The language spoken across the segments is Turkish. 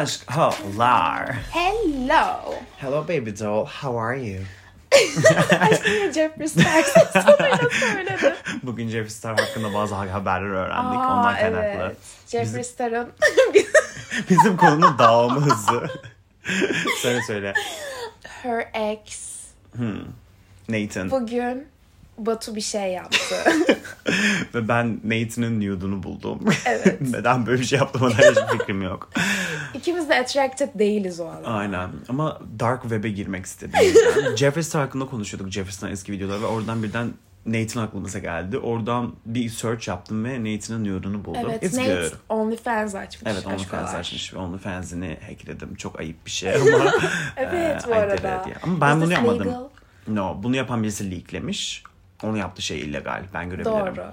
Aşklar. Hello. Hello baby doll, how are you? Aşkım ya Jeffree Star söyledi. Bugün Jeffree Star hakkında bazı haberler öğrendik. Aa, Ondan kaynaklı. evet. Jeffree Star'ın Bizim konunun dağılma hızı. söyle söyle. her ex Nathan. bugün Batu bir şey yaptı. Ve ben Nathan'ın nude'unu buldum. Evet. Neden böyle bir şey yaptığıma dair hiçbir fikrim yok. İkimiz de attracted değiliz o an. Aynen. Ama Dark Web'e girmek istedim. Star hakkında konuşuyorduk. Jeffree Star'ın eski videoları ve oradan birden Nathan aklımıza geldi. Oradan bir search yaptım ve Nathan'ın nude'unu buldum. Evet, It's Nate good. OnlyFans açmış. Evet OnlyFans açmış ve OnlyFans'ini hackledim. Çok ayıp bir şey ama. Evet bu e, did arada. Ama ben Is bunu yapmadım. legal? No, bunu yapan birisi leaklemiş. Onu yaptığı şey illegal. Ben görebilirim. Doğru.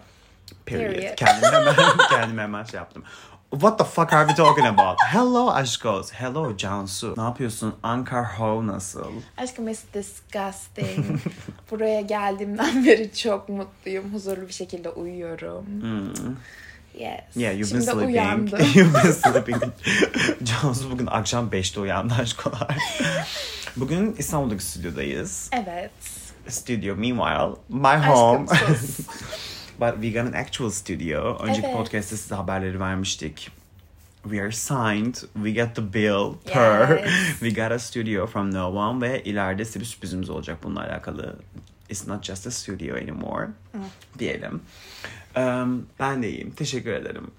Period. Period. Kendime hemen, kendime hemen şey yaptım. What the fuck are we talking about? Hello aşkos. Hello Cansu. Ne yapıyorsun? Ankar Ho nasıl? Aşkım it's disgusting. Buraya geldiğimden beri çok mutluyum. Huzurlu bir şekilde uyuyorum. Yes. Hmm. Yeah, you've Şimdi been sleeping. uyandım. you've been sleeping. Cansu bugün akşam 5'te uyandı aşkolar. Bugün İstanbul'daki stüdyodayız. evet. Studio meanwhile my home. But we got an actual studio. Önceki Evet. podcast'te size haberleri vermiştik. We are signed. We get the bill per. Yes. We got a studio from no one ve ileride size bir sürprizimiz olacak bununla alakalı. It's not just a studio anymore. Diyelim. Um, ben de iyiyim. Teşekkür ederim.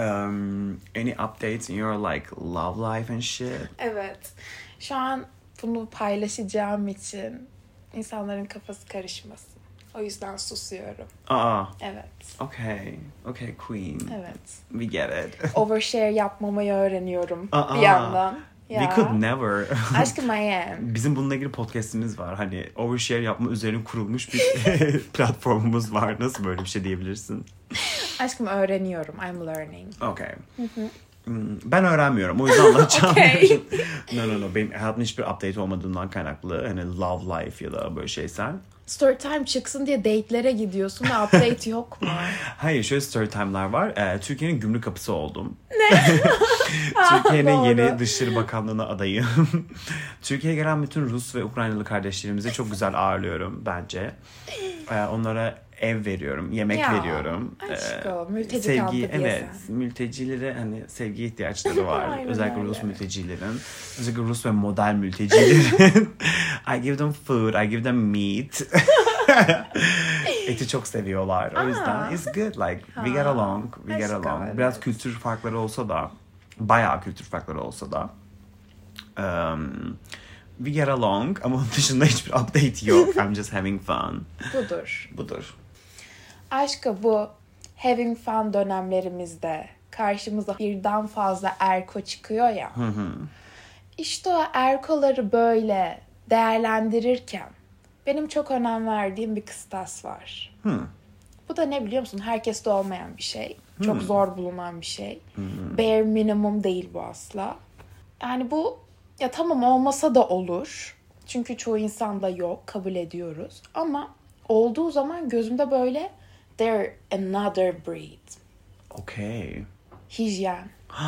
Um, any updates in your like love life and shit? Evet. Şu an bunu paylaşacağım için insanların kafası karışmasın. O yüzden susuyorum. Aa, Evet. okay. Okay, queen. Evet. We get it. Overshare yapmamayı öğreniyorum Aa, bir yandan. We Ya. could never. Aşkım I am. Bizim bununla ilgili podcast'imiz var. Hani overshare yapma üzerine kurulmuş bir platformumuz var. Nasıl böyle bir şey diyebilirsin? Aşkım öğreniyorum. I'm learning. Okay. Hmm, Ben öğrenmiyorum. O yüzden anlatacağım. Okay. no no no. Benim hayatımda hiçbir update olmadığından kaynaklı. Hani love life ya da böyle şeysen. Storytime çıksın diye date'lere gidiyorsun ve update yok mu? Hayır şöyle story time'lar var. Ee, Türkiye'nin gümrük kapısı oldum. Türkiye'nin Doğru. yeni Dışişleri Bakanlığı'na adayım. Türkiye'ye gelen bütün Rus ve Ukraynalı kardeşlerimizi çok güzel ağırlıyorum bence. Ee, onlara ev veriyorum, yemek Ya, veriyorum. aşkım, mülteci sevgi, evet, mültecilere hani sevgi ihtiyaçları var. Özellikle öyle. Rus mültecilerin. Özellikle Rus ve model mültecilerin. I give them food, I give them meat. Eti çok seviyorlar. O yüzden it's good. Like we get along, we get aşkım, along. Biraz evet. kültür farkları olsa da, bayağı kültür farkları olsa da um, we get along ama onun dışında hiçbir update yok. I'm just having fun. Budur. Budur. Aşkı bu having fun dönemlerimizde karşımıza birden fazla erko çıkıyor ya. İşte o erkoları böyle değerlendirirken benim çok önem verdiğim bir kıstas var. Bu da ne biliyor musun? Herkeste olmayan bir şey. Çok zor bulunan bir şey. Bare minimum değil bu asla. Yani bu ya tamam olmasa da olur. Çünkü çoğu insanda yok. Kabul ediyoruz. Ama olduğu zaman gözümde böyle they're another breed. Okay. Hijyen.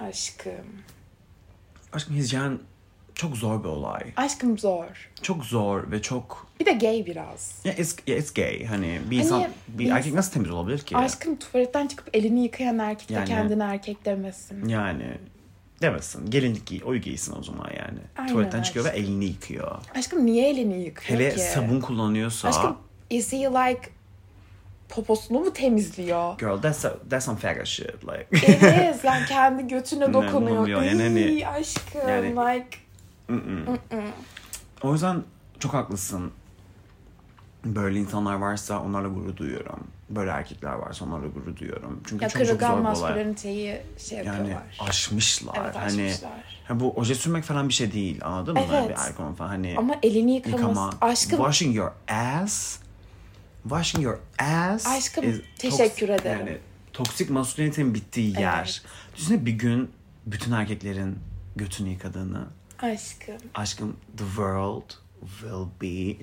Aşkım. Aşkım hijyen çok zor bir olay. Aşkım zor. Çok zor ve çok Bir de gay biraz. ya it's, yeah, it's gay. Hani bir insan Hani bir erkek nasıl temiz olabilir ki? Aşkım tuvaletten çıkıp elini yıkayan erkek de Yani- kendine erkek demesin. Yani demesin. Gelinlik giy, o giysin o zaman yani. Aynen Tuvaletten çıkıyor ve aşkım. elini yıkıyor. Aşkım niye elini yıkıyor Hele ki? sabun kullanıyorsa Aşkım is he like poposunu mu temizliyor? girl that's, a, that's some faggot shit like. It is. Yani kendi götüne Ne dokunuyor. oluyor? Yani hani- aşkım yani- like o yüzden çok haklısın. Böyle insanlar varsa onlarla gurur duyuyorum. Böyle erkekler varsa onlarla gurur duyuyorum. Çünkü ya çok çok zor bir masküleniteyi şey Yani yapıyorlar. aşmışlar. Evet, hani aşmışlar. ha, bu oje sürmek falan bir şey değil anladın mı? Evet. Bir erkek falan hani Ama elini yıkaması. yıkama. Aşkım Washing your ass. Washing your ass. Aşkım, is teşekkür toks- ederim. Yani toksik maskülenitenin bittiği yer. Evet. Düşünsene bir gün bütün erkeklerin götünü yıkadığını. aşkım. Aşkım the world will be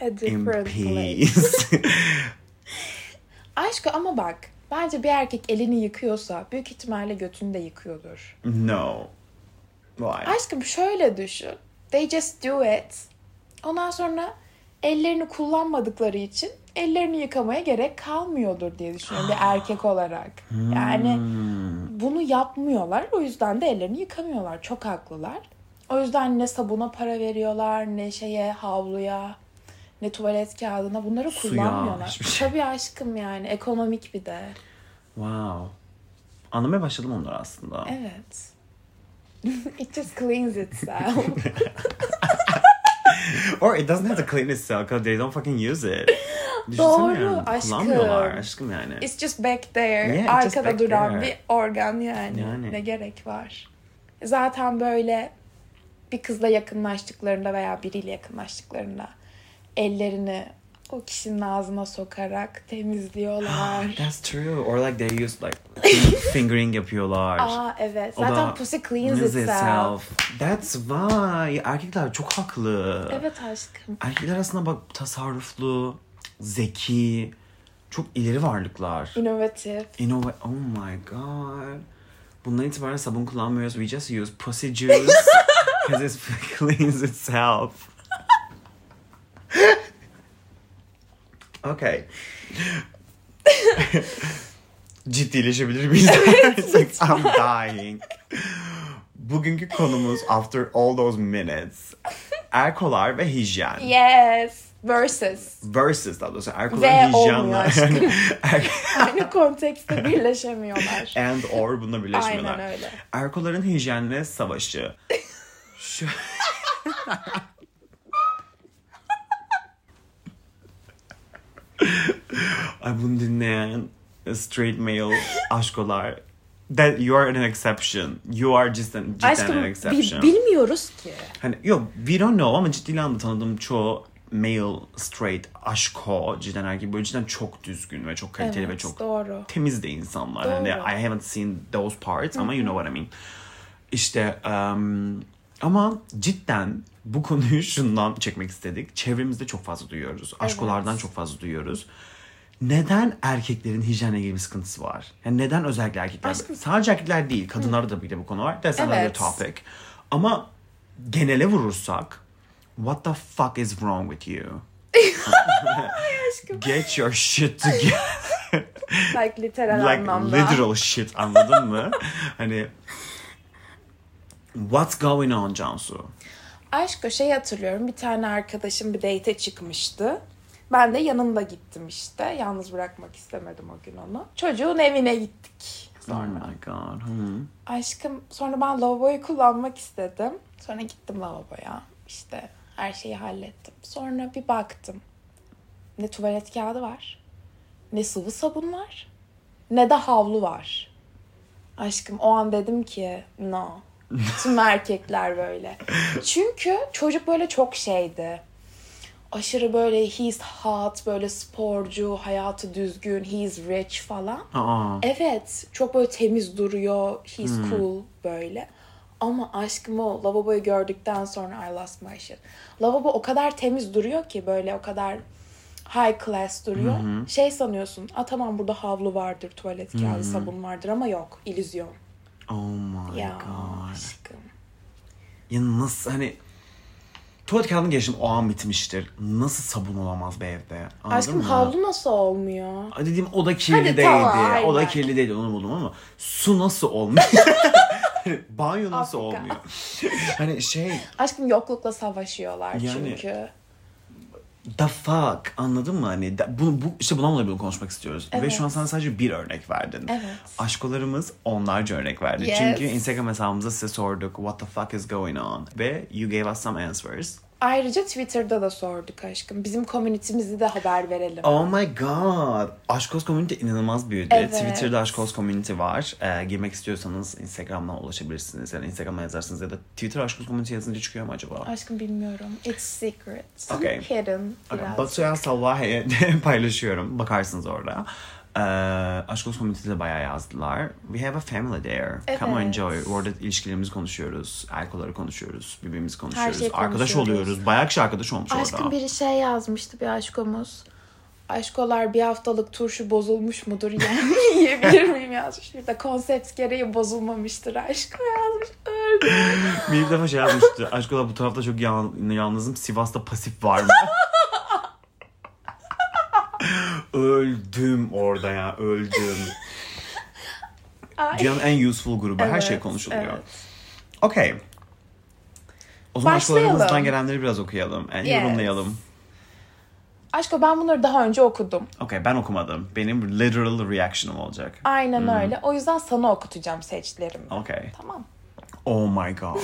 A in different place. peace. Aşkı ama bak Bence bir erkek elini yıkıyorsa büyük ihtimalle götünü de yıkıyordur. No. Why? Aşkım şöyle düşün. They just do it. Ondan sonra ellerini kullanmadıkları için ellerini yıkamaya gerek kalmıyordur diye düşünüyorum bir erkek olarak. Yani bunu yapmıyorlar. O yüzden de ellerini yıkamıyorlar. Çok haklılar. O yüzden ne sabuna para veriyorlar, ne şeye, havluya, ne tuvalet kağıdına bunları Suya, kullanmıyorlar. şey. Tabii aşkım yani ekonomik bir de. Wow. Anlamaya başladım onları aslında. Evet. It just cleans itself. Or it doesn't have to clean itself because they don't fucking use it. Doğru, aşkım. Kullanmıyorlar aşkım yani. It's just back there. Yeah, Arkada back duran there. bir organ yani. Yani. Ne gerek var? Zaten böyle bir kızla yakınlaştıklarında veya biriyle yakınlaştıklarında ellerini o kişinin ağzına sokarak temizliyorlar. That's true. Or like they use like fingering yapıyorlar. Aa evet. O da Zaten pussy cleans cleans itself. That's why. Erkekler çok haklı. Evet aşkım. Erkekler aslında bak tasarruflu, zeki, çok ileri varlıklar. İnovatif. Innova- oh my god. Bundan itibaren sabun kullanmıyoruz. We just use pussy juice. Because it cleans itself. Okay. Ciddileşebilir miyiz? Like, I'm dying. Bugünkü konumuz after all those minutes. Erkolar ve hijyen. Yes. Versus. Versus daha doğrusu erkolar Ve hijyenle. Yani er- Aynı kontekste birleşemiyorlar. and or bununla birleşmiyorlar. Aynen öyle. Erkoların hijyenle savaşı. Şu... Ay bunu dinleyen straight male aşkolar that you are an exception. You are just an, cidden Aşkım an bi- exception. bilmiyoruz ki. Hani yok we don't know ama ciddi anlamda tanıdığım çoğu male straight aşko cidden erkek böyle cidden çok düzgün ve çok kaliteli Evet, ve çok doğru. temiz de insanlar. Doğru. Hani I haven't seen those parts ama you know what I mean. İşte um, ama cidden bu konuyu şundan çekmek istedik. Çevremizde çok fazla duyuyoruz. Aşkolardan Evet. çok fazla duyuyoruz. Neden erkeklerin hijyenle ilgili bir sıkıntısı var? Yani neden özellikle erkekler? Aşkım- Sadece erkekler değil, kadınlarda da bir de bu konu var. That's another Evet. topic. Ama genele vurursak what the fuck is wrong with you? Get your shit together. Like literal like anlamda. literal shit anladın mı? hani what's going on Cansu? Aşko şey hatırlıyorum bir tane arkadaşım bir date çıkmıştı. Ben de yanında gittim işte. Yalnız bırakmak istemedim o gün onu. Çocuğun evine gittik. Oh my god. Hmm. Aşkım sonra ben lavaboyu kullanmak istedim. Sonra gittim lavaboya. İşte her şeyi hallettim. Sonra bir baktım. Ne tuvalet kağıdı var. Ne sıvı sabun var. Ne de havlu var. Aşkım o an dedim ki no. Tüm erkekler böyle. Çünkü çocuk böyle çok şeydi. Aşırı böyle he's hot, böyle sporcu, hayatı düzgün, he's rich falan. Aa. Evet. Çok böyle temiz duruyor. He's cool böyle. Ama aşkım o lavaboyu gördükten sonra I lost my shit. Lavabo o kadar temiz duruyor ki böyle o kadar high class duruyor. Şey sanıyorsun. A tamam burada havlu vardır, tuvalet kağıdı, sabun vardır ama yok. İllüzyon. Oh my Ya god. aşkım. Ya nasıl hani tuvalet kağıdını geçtim o an bitmiştir. Nasıl sabun olamaz be evde? Anladın aşkım mı? havlu nasıl olmuyor? Dediğim o da kirli Hadi değildi. tamam, o da aynen. kirli değildi onu buldum ama su nasıl olmuyor? Banyo nasıl Afrika. olmuyor? hani şey Aşkım yoklukla savaşıyorlar Yani- çünkü. The fuck anladın mı hani da- bunu bu işte bununla ilgili konuşmak istiyoruz ve Evet. şu an sana sadece bir örnek verdin. Evet. Aşkolarımız onlarca örnek verdi. Yes. Çünkü Instagram hesabımıza size sorduk what the fuck is going on ve you gave us some answers. Ayrıca Twitter'da da sorduk aşkım. Bizim komünitemizi de haber verelim. Oh my god. Aşkos Community inanılmaz büyüdü. Evet. Twitter'da Aşkos Community var. Ee, girmek istiyorsanız Instagram'dan ulaşabilirsiniz. Yani Instagram'a yazarsınız ya da Twitter Aşkos Community yazınca çıkıyor mu acaba? Aşkım bilmiyorum. It's secret. Okay. Hidden. Okay. Batu'ya Salva'ya paylaşıyorum. Bakarsınız orada. Ee, Aşkos Community'de bayağı yazdılar. We have a family there. Come Evet. enjoy. Orada ilişkilerimizi konuşuyoruz. Erkoları konuşuyoruz. Birbirimizi konuşuyoruz. arkadaş konuşuyoruz. oluyoruz. Bayağı kişi arkadaş olmuş Aşkım orada. biri şey yazmıştı bir aşkomuz. Aşkolar bir haftalık turşu bozulmuş mudur yani yiyebilir miyim yazmış. Bir de konsept gereği bozulmamıştır aşko yazmış. Bir defa şey yazmıştı. Aşkola bu tarafta çok yalnızım. Sivas'ta pasif var mı? öldüm orada ya. Öldüm. Dünyanın en useful grubu. Her şey Evet, konuşuluyor. evet. Okey. O zaman Başlayalım. aşkolarımızdan gelenleri biraz okuyalım. Yani Yes. yorumlayalım. Aşko ben bunları daha önce okudum. Okey ben okumadım. Benim literal reaction'ım olacak. Aynen öyle. O yüzden sana okutacağım seçtilerimi. Okey. Tamam. Oh my god.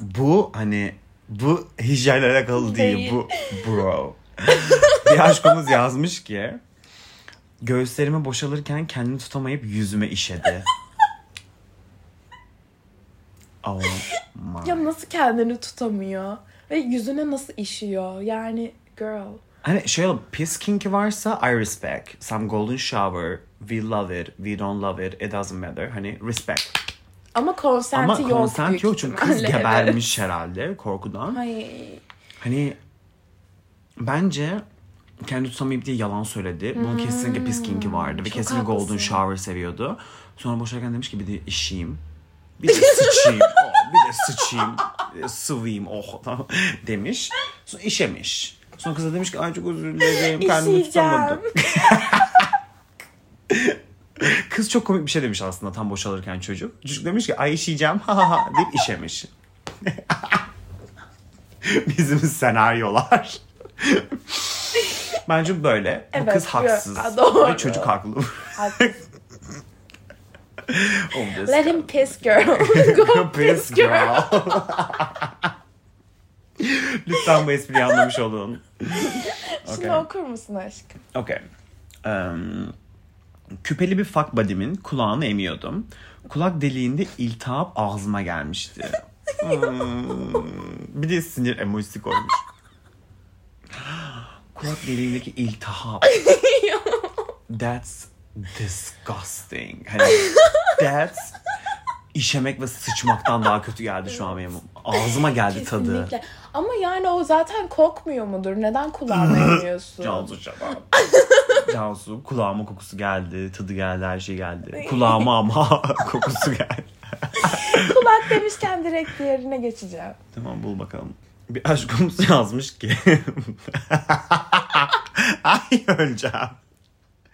bu hani bu hijyenle alakalı değil. Değil. Bu bro. bir aşkımız yazmış ki göğüslerime boşalırken kendini tutamayıp yüzüme işedi. oh my. Ya nasıl kendini tutamıyor? Ve yüzüne nasıl işiyor? Yani girl. Hani şöyle piss kinki varsa I respect. Some golden shower. We love it. We don't love it. It doesn't matter. Hani respect. Ama konsenti Ama yok consent büyük yok çünkü kız gebermiş herhalde korkudan. Ay. Hani bence kendi tutamayıp diye yalan söyledi. Bunun kesinlikle pis kinki vardı. Ve Hmm, çok kesinlikle golden haklısın. shower seviyordu. Sonra boşarken demiş ki bir de işeyim. Bir de sıçayım. oh, bir de sıçayım. De sıvayım. Oh tamam. demiş. Sonra işemiş. Sonra kız da demiş ki ay çok özür dilerim. Kendimi tutamadım. Kız çok komik bir şey demiş aslında tam boşalırken çocuk. Çocuk demiş ki ay işeyeceğim ha ha ha deyip işemiş. Bizim senaryolar. Bence böyle. Bu Evet, kız bu- haksız. Ha, doğru. Ve çocuk haklı. Let him piss girl. Go Piss girl. Lütfen bu espriyi anlamış olun. Şimdi okur musun aşkım? Okay. Um, küpeli bir fuck buddy'min kulağını emiyordum. Kulak deliğinde iltihap ağzıma gelmişti. Hmm, bir de sinir emojisi koymuş. Kulak deliğindeki iltihap. That's disgusting. Hani that's işemek ve sıçmaktan daha kötü geldi şu an benim. Ağzıma geldi tadı. Kesinlikle. Ama yani o zaten kokmuyor mudur? Neden kulağına emiyorsun? Cansu şaka. Cansu kulağıma kokusu geldi, tadı geldi, her şey geldi. Kulağıma ama kokusu geldi. Kulak demişken direkt diğerine geçeceğim. Tamam bul bakalım. Bir aşkımız yazmış ki. Ay öleceğim.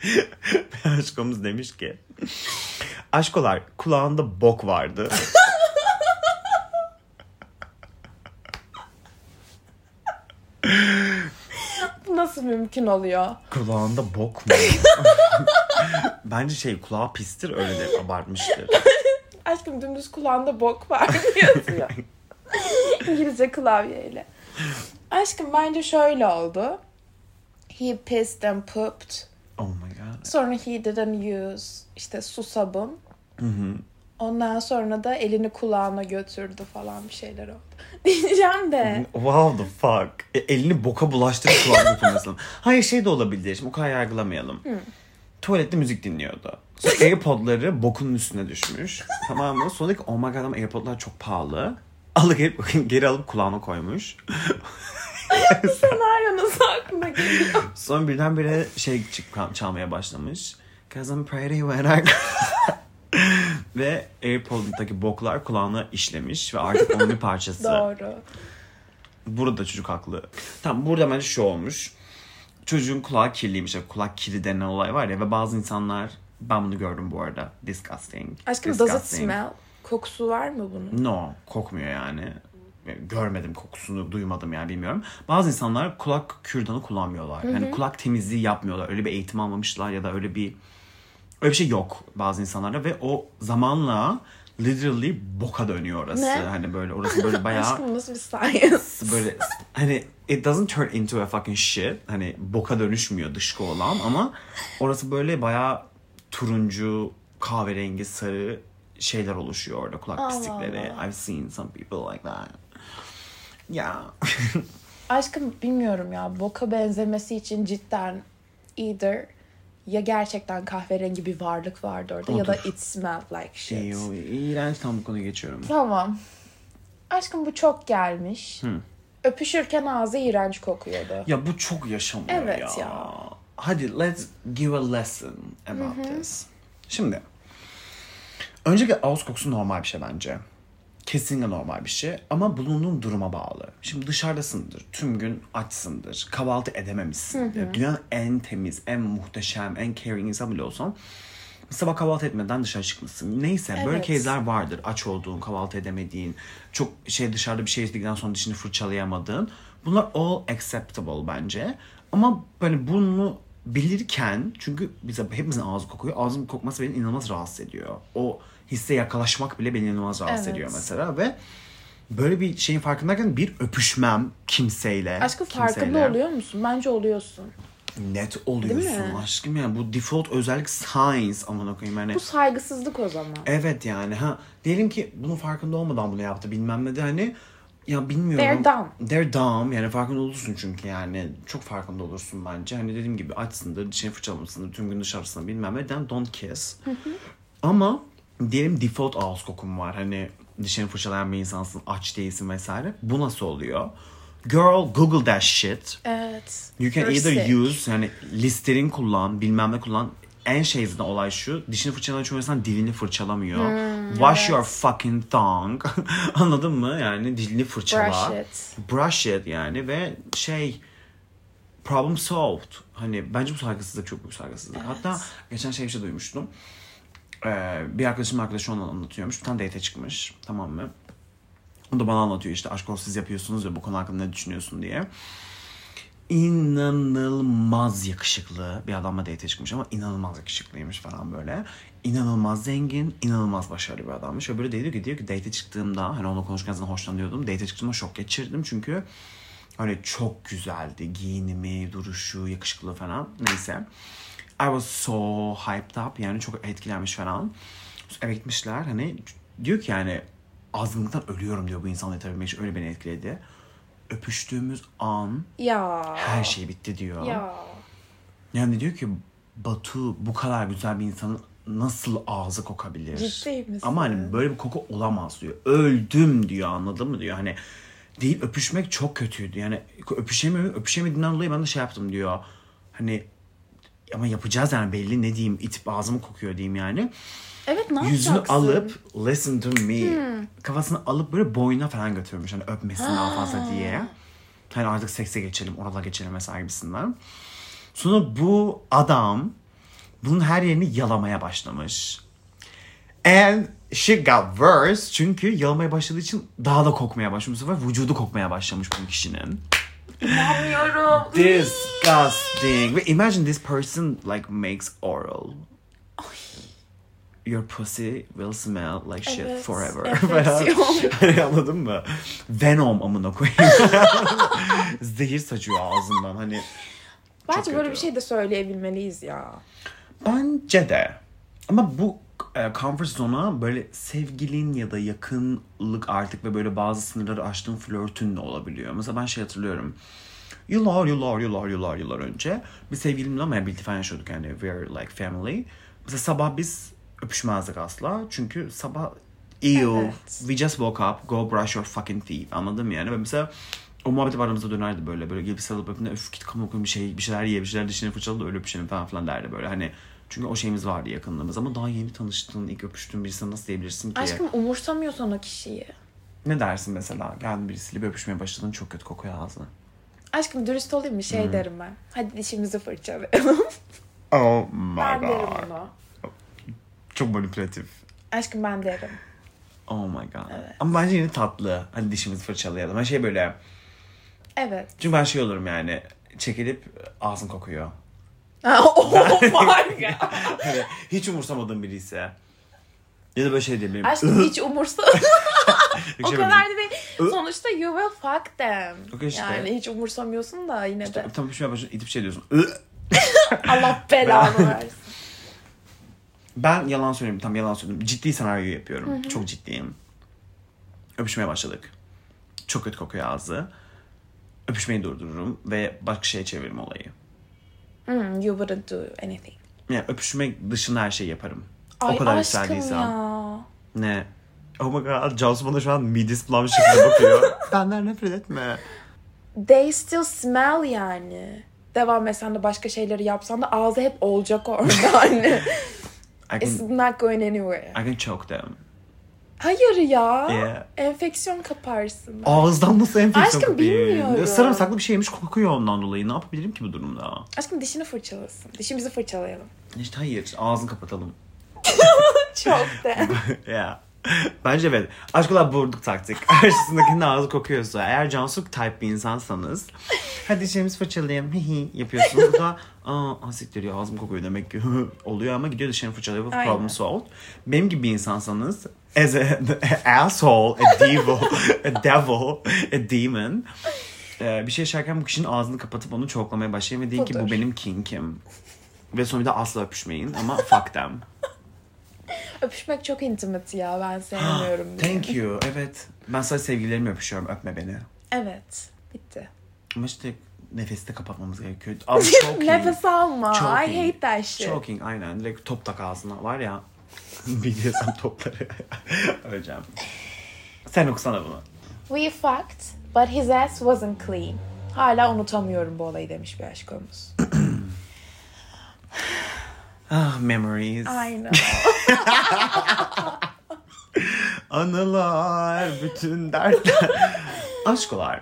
Bir aşkımız demiş ki. Aşkolar kulağında bok vardı. Nasıl mümkün oluyor? Kulağında bok mu? Bence şey kulağı pistir öyle de abartmıştır. Aşkım dümdüz kulağında bok var yazıyor. İngilizce klavyeyle. Aşkım bence şöyle oldu. He pissed and pooped. Oh my god. Sonra he didn't use işte su sabun. Ondan sonra da elini kulağına götürdü falan bir şeyler oldu. Diyeceğim de. Wow the fuck. E, elini boka bulaştırıp kulağına götürmesin. Hayır şey de olabilir. Şimdi o kadar yargılamayalım. Tuvalette müzik dinliyordu. Sonra Airpod'ları bokunun üstüne düşmüş. tamam mı? Sonra dedi ki oh my god ama Airpod'lar çok pahalı. Alıp geri, geri alıp kulağına koymuş. Senaryo nasıl aklına geliyor? Sonra birdenbire şey çık- çalmaya başlamış. Cause I'm pretty when I... ve Airpod'daki boklar kulağına işlemiş ve artık onun bir parçası. Doğru. Burada çocuk haklı. Tamam burada bence şu olmuş. Çocuğun kulağı kirliymiş. Yani Kulak kiri denen olay var ya ve bazı insanlar ben bunu gördüm bu arada. Disgusting. Aşkım does it Disgusting. smell? Kokusu var mı bunun? No. Kokmuyor yani. Görmedim kokusunu duymadım yani bilmiyorum. Bazı insanlar kulak kürdanı kullanmıyorlar. Yani kulak temizliği yapmıyorlar. Öyle bir eğitim almamışlar ya da öyle bir öyle bir şey yok bazı insanlarda ve o zamanla literally boka dönüyor orası. Ne? Hani böyle orası böyle bayağı Aşkım nasıl bir science? böyle hani it doesn't turn into a fucking shit. Hani boka dönüşmüyor dışkı olan ama orası böyle bayağı turuncu, kahverengi, sarı şeyler oluşuyor orada kulak Allah pislikleri. Allah. I've seen some people like that. Yeah. Aşkım bilmiyorum ya. Boka benzemesi için cidden either ya gerçekten kahverengi bir varlık vardı orada ya da Odur. it smelled like shit. Eyo, iğrenç tam bu konuya geçiyorum. Tamam. Aşkım bu çok gelmiş. Öpüşürken ağzı iğrenç kokuyordu. Ya bu çok yaşamıyor Evet ya. ya. hadi let's give a lesson about this. Şimdi öncelikle ağız kokusu normal bir şey bence. Kesinlikle normal bir şey ama bulunduğun duruma bağlı. Şimdi dışarıdasındır, tüm gün açsındır, kahvaltı edememişsindir. Dünyanın en temiz, en muhteşem, en caring insan bile olsan sabah kahvaltı etmeden dışarı çıkmışsın. Neyse böyle Evet. case'ler vardır. Aç olduğun, kahvaltı edemediğin, çok şey dışarıda bir şey yedikten sonra dişini fırçalayamadığın. Bunlar all acceptable bence. Ama böyle bunu bilirken çünkü bize hepimizin ağzı kokuyor. Ağzın kokması beni inanılmaz rahatsız ediyor. O hisse yakalaşmak bile beni inanılmaz rahatsız Evet. ediyor mesela ve böyle bir şeyin farkındayken bir öpüşmem kimseyle. Aşkım farkında oluyor musun? Bence oluyorsun. Net oluyorsun aşkım yani bu default özellik science amına koyayım yani. Bu saygısızlık o zaman. Evet yani ha diyelim ki bunun farkında olmadan bunu yaptı bilmem ne de hani ya bilmiyorum. They're dumb. They're dumb yani farkında olursun çünkü yani çok farkında olursun bence. Hani dediğim gibi açsındır, dişini fırçalamışsındır, tüm gün dışarısında bilmem ne then don't kiss. Ama diyelim default ağız kokun var hani dişini fırçalayan bir insansın, aç değilsin vesaire. Bu nasıl oluyor? Girl google that shit. Evet. You can either sick. use yani Listerine kullan, bilmem ne kullan. En şey zaten olay şu. Dişini fırçalayan çoğu insan dilini fırçalamıyor. Wash your fucking tongue. Anladın mı? Yani dilini fırçala. Brush it. Brush it yani ve şey problem solved. Hani bence bu saygısızlık çok büyük saygısızlık. Hatta geçen şey bir şey duymuştum. Ee, bir arkadaşım arkadaşı onu anlatıyormuş. Bir tane date çıkmış. Tamam mı? O da bana anlatıyor işte aşk olsun siz yapıyorsunuz ya bu konu hakkında ne düşünüyorsun diye. İnanılmaz yakışıklı bir adamla date çıkmış ama inanılmaz yakışıklıymış falan böyle. İnanılmaz zengin, inanılmaz başarılı bir adammış. Ve böyle diyor ki, diyor ki date çıktığımda hani onunla konuşurken zaten hoşlanıyordum. Date çıktığımda şok geçirdim çünkü hani çok güzeldi. Giyinimi, duruşu, yakışıklı falan. Neyse. I was so hyped up yani çok etkilenmiş falan. Eve gitmişler hani diyor ki yani azgınlıktan ölüyorum diyor bu insanla yatabilmek için öyle beni etkiledi. Öpüştüğümüz an Ya. her şey bitti diyor. Ya. Yani diyor ki Batu bu kadar güzel bir insanın nasıl ağzı kokabilir? Ciddi misin? Ama hani böyle bir koku olamaz diyor. Öldüm diyor anladın mı diyor. Hani değil öpüşmek çok kötüydü. Yani öpüşemiyorum. Öpüşemediğinden dolayı ben de şey yaptım diyor. Hani ama yapacağız yani belli ne diyeyim itip ağzımı kokuyor diyeyim yani. Evet ne Yüzünü yapacaksın? alıp listen to me kafasını alıp böyle boynuna falan götürmüş. Hani öpmesin daha fazla diye. Hani artık sekse geçelim, orala geçelim mesela gibisinden. Sonra bu adam bunun her yerini yalamaya başlamış. And shit got worse çünkü yalamaya başladığı için daha da kokmaya başlamış. Bu sefer vücudu kokmaya başlamış bu kişinin. Anlamıyorum. Disgusting. Ve imagine this person like makes oral. Your pussy will smell like shit Evet, forever. enfeksiyon. Hani Anladın mı? Venom amına koyayım. Zehir saçıyor ağzından hani. Bence Çok böyle kötü. bir şey de söyleyebilmeliyiz ya. Bence de. Ama bu comfort zone'a böyle sevgilin ya da yakınlık artık ve böyle bazı sınırları aştığın flörtün de olabiliyor. Mesela ben şey hatırlıyorum. Yıllar yıllar yıllar yıllar yıllar önce bir sevgilimle ama yani birlikte falan yaşıyorduk yani we are like family. Mesela sabah biz öpüşmezdik asla. Çünkü sabah ew, Evet. we just woke up, go brush your fucking teeth. Anladın mı yani? Ve mesela o muhabbet aramızda dönerdi böyle. Böyle gelip sarılıp öpünde öf git kamu bir şey, bir şeyler ye, bir şeyler dişini fırçala da öyle öpüşelim falan filan derdi böyle. Hani çünkü o şeyimiz vardı yakınlığımız ama daha yeni tanıştığın, ilk öpüştüğün birisine nasıl diyebilirsin ki? Aşkım umursamıyorsan o kişiyi. Ne dersin mesela? Geldin birisiyle bir öpüşmeye başladın çok kötü kokuyor ağzına. Aşkım dürüst olayım mı? Şey Hmm. derim ben. Hadi dişimizi fırçalayalım. Oh my ben derim god. onu. Çok manipülatif. Aşkım ben derim. Oh my god. Evet. Ama bence yine tatlı. Hadi dişimizi fırçalayalım. Hani şey böyle. Evet. Çünkü ben şey olurum yani. Çekilip ağzın kokuyor. oh my god. Hani hiç umursamadığım biri ise. Ya da böyle şey diyebilirim. Aşkım hiç umursa. o Şey kadar da değil. Sonuçta you will fuck them. Okey işte. Yani hiç umursamıyorsun da yine de. Tam öpüşmeye başladın itip şey diyorsun. Allah belanı versin. Ben yalan söyleyeyim. Tam yalan söyleyeyim. Ciddi senaryo yapıyorum. Çok ciddiyim. Öpüşmeye başladık. Çok kötü kokuyor ağzı. Öpüşmeyi durdururum ve başka şeye çeviririm olayı. Hmm, you wouldn't do anything. Yani öpüşmek dışında her şeyi yaparım. Ay o kadar yükseldiysem. ya. Ne? Oh my god. Cansu bana şu an midis bulan şekilde bakıyor. Benden nefret etme. They still smell yani. devam etsen de başka şeyleri yapsan da ağzı hep olacak orada hani. I It's can, not going anywhere. I can choke them. Hayır ya. Yeah. Enfeksiyon kaparsın. Ağızdan nasıl enfeksiyon Aşkım, bilmiyorum. Sarımsaklı bir şeymiş kokuyor ondan dolayı. Ne yapabilirim ki bu durumda? Aşkım dişini fırçalasın. Dişimizi fırçalayalım. İşte hayır. Ağzını kapatalım. Çok de. ya. Bence evet. Aşkolar burduk taktik. Karşısındakinin ağzı kokuyorsa. Eğer Cansu type bir insansanız. Hadi dişlerimizi fırçalayayım. Hihi yapıyorsunuz. Bu da aa asiktir ya ağzım kokuyor demek ki oluyor ama gidiyor dişlerini fırçalıyor. Aynen. Problem solved. Benim gibi bir insansanız as a, a asshole, a devil, a devil, a demon. Ee, bir şey yaşarken bu kişinin ağzını kapatıp onu çoklamaya başlayın ve deyin ki bu benim kinkim. Ve sonra bir de asla öpüşmeyin ama fuck them. Öpüşmek çok intimate ya. Ben sevmiyorum. Thank you. Evet. Ben sadece sevgililerimi öpüşüyorum. Öpme beni. Evet. Bitti. Ama işte nefesi de kapatmamız gerekiyor. Abi choking. Nefes alma. Choking. I hate that shit. Choking aynen. Direkt top tak ağzına. Var ya. BDSM topları. Öleceğim. Sen okusana bunu. We fucked, but his ass wasn't clean. Hala unutamıyorum bu olayı demiş bir aşkımız. Ah memories. I know. Anılar. Bütün dertler. Aşkolar.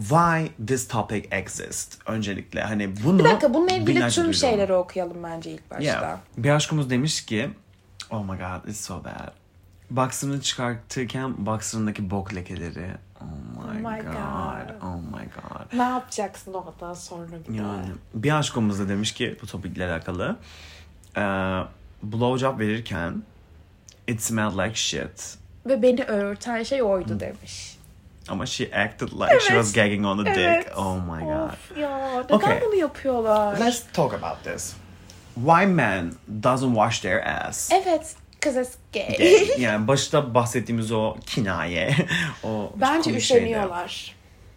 Why this topic exists? Öncelikle hani bunu Bir dakika bununla ilgili binlerce tüm duydum. şeyleri okuyalım bence ilk başta. Yeah. Bir aşkımız demiş ki Oh my god it's so bad. Boxer'ını çıkartırken boxer'ındaki bok lekeleri. Oh my, my god. God. Oh my god. Ne yapacaksın oradan sonra bir Yani daha? bir aşkımız da demiş ki bu topikle alakalı. Ee, blowjob verirken it smelled like shit. Ve beni örten şey oydu demiş. Ama she acted like she Evet. was gagging on the Evet. dick. Oh my god. Of ya neden Okay. bunu yapıyorlar? Let's talk about this. Why men doesn't wash their ass? Evet. Kız it's gay. Gay. yani başta bahsettiğimiz o kinaye, o Bence üşeniyorlar.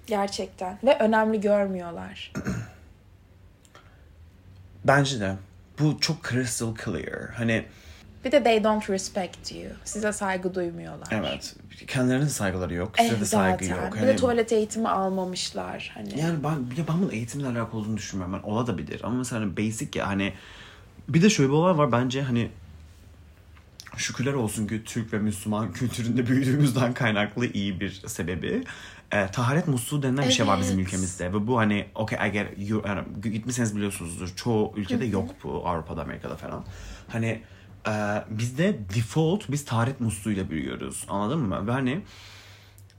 Gerçekten. Ve önemli görmüyorlar. Bence de. Bu çok crystal clear. Hani Bir de they don't respect you. Size saygı duymuyorlar. evet kendilerine de saygıları yok. Eh, Size de saygı zaten. yok. Bir Hani, de tuvalet eğitimi almamışlar. Hani. yani ben, ya ben bunun eğitimle alakalı olduğunu düşünmüyorum. Ben olabilir. Ama mesela hani basic ya hani bir de şöyle bir olay var bence hani şükürler olsun ki Türk ve Müslüman kültüründe büyüdüğümüzden kaynaklı iyi bir sebebi. E, taharet musluğu denilen bir şey var bizim Evet. ülkemizde. Ve bu hani okay I get you, yani gitmişseniz biliyorsunuzdur. Çoğu ülkede yok bu. Avrupa'da, Amerika'da falan. Hani e, bizde default biz taharet musluğuyla büyüyoruz. Anladın mı? Ve hani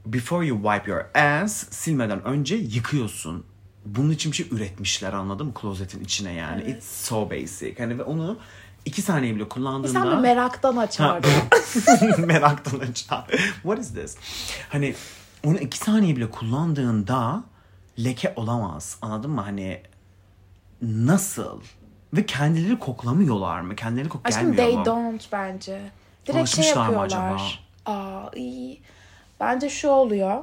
before you wipe your ass silmeden önce yıkıyorsun. Bunun için bir şey üretmişler anladın mı? Klozetin içine yani. It's so basic. Hani ve onu iki saniye bile kullandığında... Sen de meraktan açardın. Meraktan açar. What is this? Hani onu iki saniye bile kullandığında leke olamaz. Anladın mı? Hani nasıl? Ve kendileri koklamıyorlar mı? Kendileri kok Aşkım gelmiyor they mu? don't bence. Direkt şey Alışmışlar mı yapıyorlar. Aa iyi. Bence şu oluyor.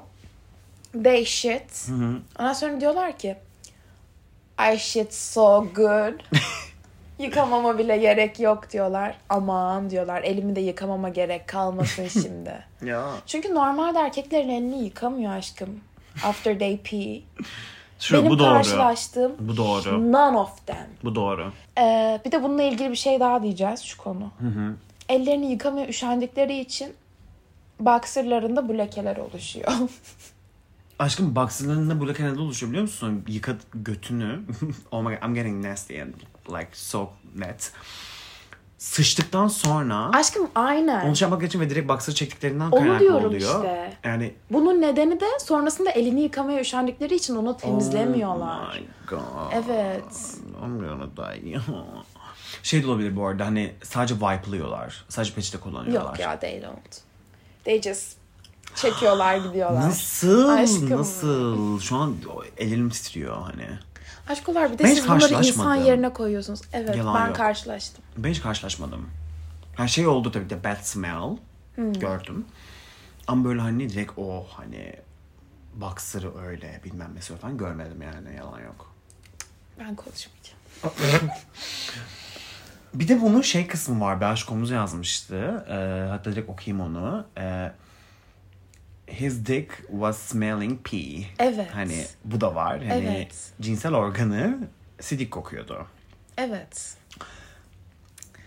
They shit. Ondan sonra diyorlar ki I shit so good. Yıkamama bile gerek yok diyorlar. Aman diyorlar elimi de yıkamama gerek kalmasın şimdi. Ya. Çünkü normalde erkeklerin elini yıkamıyor aşkım. After they pee. Şu, Benim bu doğru. karşılaştığım Bu doğru. none of them. Bu doğru. Ee, bir de bununla ilgili bir şey daha diyeceğiz şu konu. Ellerini yıkamaya üşendikleri için boxerlarında bu lekeler oluşuyor. Aşkım boxerlarında bu leke neden oluşuyor biliyor musun? Yıka götünü. oh my god I'm getting nasty and like so net. Sıçtıktan sonra Aşkım aynen. onu yapmak için ve direkt boxer çektiklerinden Onu kaynaklı diyorum oluyor. işte. Yani Bunun nedeni de sonrasında elini yıkamaya üşendikleri için onu temizlemiyorlar. Oh my god. Evet. I'm gonna die. şey de olabilir bu arada hani sadece wipe'lıyorlar. Sadece peçete kullanıyorlar. Yok ya they don't. They just çekiyorlar gidiyorlar. Nasıl? Aşkım. Nasıl? Şu an elim titriyor hani. Aşkolar bir de Ben siz bunları insan yerine koyuyorsunuz. Evet Yalan ben yok. karşılaştım. Ben hiç karşılaşmadım. Her şey oldu tabii de bad smell. Hmm. Gördüm. Ama böyle hani direkt o hani boxer'ı öyle bilmem ne falan görmedim yani yalan yok. Ben konuşmayacağım. Bir de bunun şey kısmı var. Bir aşk yazmıştı. Ee, hatta direkt okuyayım onu. Ee, his dick was smelling pee. Evet. Hani bu da var. Hani Evet. cinsel organı sidik kokuyordu. Evet.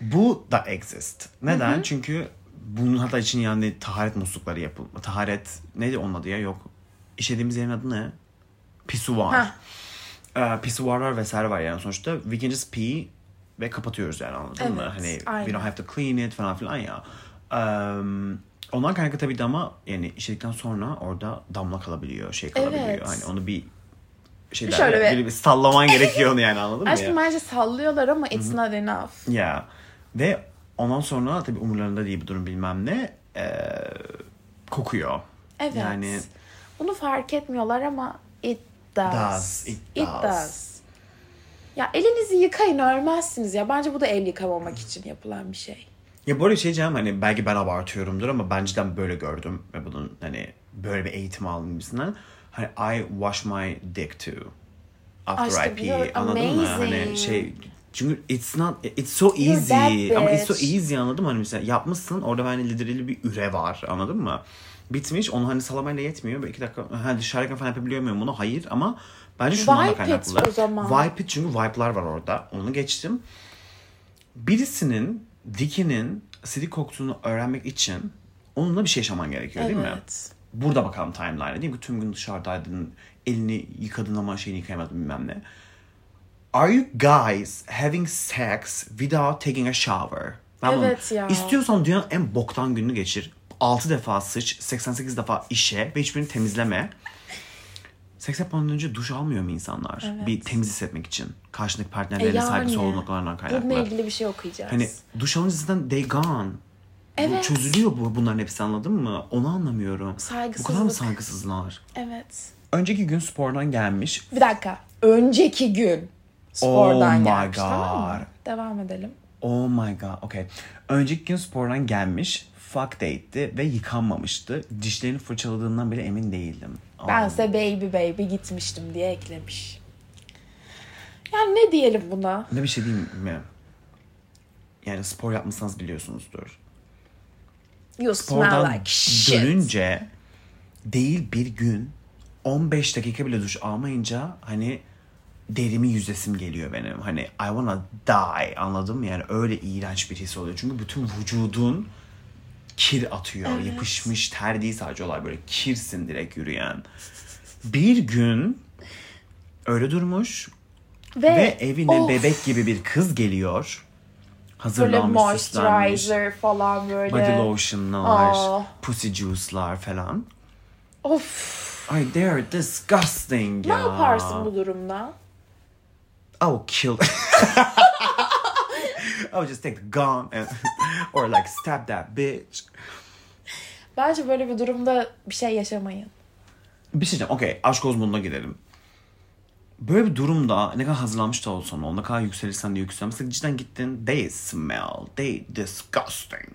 Bu da exist. Neden? Çünkü bunun hatta için yani taharet muslukları yapılma. Taharet neydi onun adı ya? Yok. İşediğimiz yerin adı ne? Pisuvar. Hah. Ee, pisuvarlar vesaire var yani sonuçta. We can just pee ve kapatıyoruz yani anladın mı? Evet, Hani aynen. we don't have to clean it falan filan ya. Um, ondan kaynaklı tabii de ama yani işledikten sonra orada damla kalabiliyor, şey kalabiliyor. Evet. Hani onu bir şey Bir derler, şöyle bir- bir, sallaman gerekiyor onu yani anladın mı? Aşkım bence sallıyorlar ama it's not enough. Ya ve ondan sonra tabii umurlarında değil bu durum bilmem ne ee, kokuyor. Evet. Yani Bunu fark etmiyorlar ama it does. Does, it does. Ya elinizi yıkayın ölmezsiniz ya. Bence bu da el yıkamamak için yapılan bir şey. Ya bu arada şey diyeceğim hani belki ben abartıyorumdur ama ben cidden böyle gördüm ve bunun hani böyle bir eğitim aldım gibisinden. Hani I wash my dick too. After Aşkım, I pee. you're Anladın mı? Hani amazing. şey çünkü it's not it's so easy ama it's so easy anladın mı? Hani mesela yapmışsın orada hani literally bir üre var anladın mı? Bitmiş onu hani salamayla yetmiyor. Böyle iki dakika ha, dışarıdan falan yapabiliyor muyum bunu? Hayır ama bence şundan da Wipe it kaynaklı. o zaman. Wipe it çünkü wipe'lar var orada. Onu geçtim. Birisinin dikinin sidik koktuğunu öğrenmek için onunla bir şey yaşaman gerekiyor değil mi? Evet. Burada bakalım timeline'a. Değil mi? Tüm gün dışarıdaydın. Elini yıkadın ama şeyini yıkayamadın bilmem ne. Are you guys having sex without taking a shower? Tamam? Evet ya. İstiyorsan dünyanın en boktan gününü geçir. 6 defa sıç, 88 defa işe ve hiçbirini temizleme. Seks yapmadan önce duş almıyor mu insanlar? Evet. Bir temiz hissetmek için. Karşındaki E partnerlerine saygısı yani. olmalarından kaynaklı. Bununla ilgili bir şey okuyacağız. Hani duş alınca zaten they gone. Bu Evet. çözülüyor bu bunların hepsi anladın mı? Onu anlamıyorum. Bu kadar mı Saygısızlık. saygısızlar? Evet. Önceki gün spordan gelmiş. Bir dakika. Önceki gün spordan Oh my gelmiş tamam mı? God. Devam edelim. Oh my god. Okay. Önceki gün spordan gelmiş. Fuck date'ti ve yıkanmamıştı. Dişlerini fırçaladığından bile emin değildim. Bense baby baby gitmiştim diye eklemiş. Yani ne diyelim buna? Ne bir şey diyeyim mi? Yani spor yapmışsanız biliyorsunuzdur. You Spordan smell like shit. dönünce değil bir gün 15 dakika bile duş almayınca hani derimi yüzesim geliyor benim. Hani I wanna die anladın mı? Yani öyle iğrenç bir his oluyor. Çünkü bütün vücudun kir atıyor. Evet. Yapışmış ter değil sadece olay böyle kirsin direkt yürüyen. Bir gün öyle durmuş Ve, ve evine of, bebek gibi bir kız geliyor. böyle Hazırlanmış, süslenmiş. moisturizer falan böyle. Body lotion'lar, Aa. pussy juice'lar falan. Of. Ay they're disgusting Ne ya. yaparsın bu durumda? I will kill. I would just take the gun and or like stab that bitch. Bence böyle bir durumda bir şey yaşamayın. Bir şey diyeceğim. Okey aşk uzmanına gidelim. Böyle bir durumda ne kadar hazırlanmış da olsan ol, ne kadar yükselirsen de yüksel. Mesela cidden gittin, they smell, they disgusting.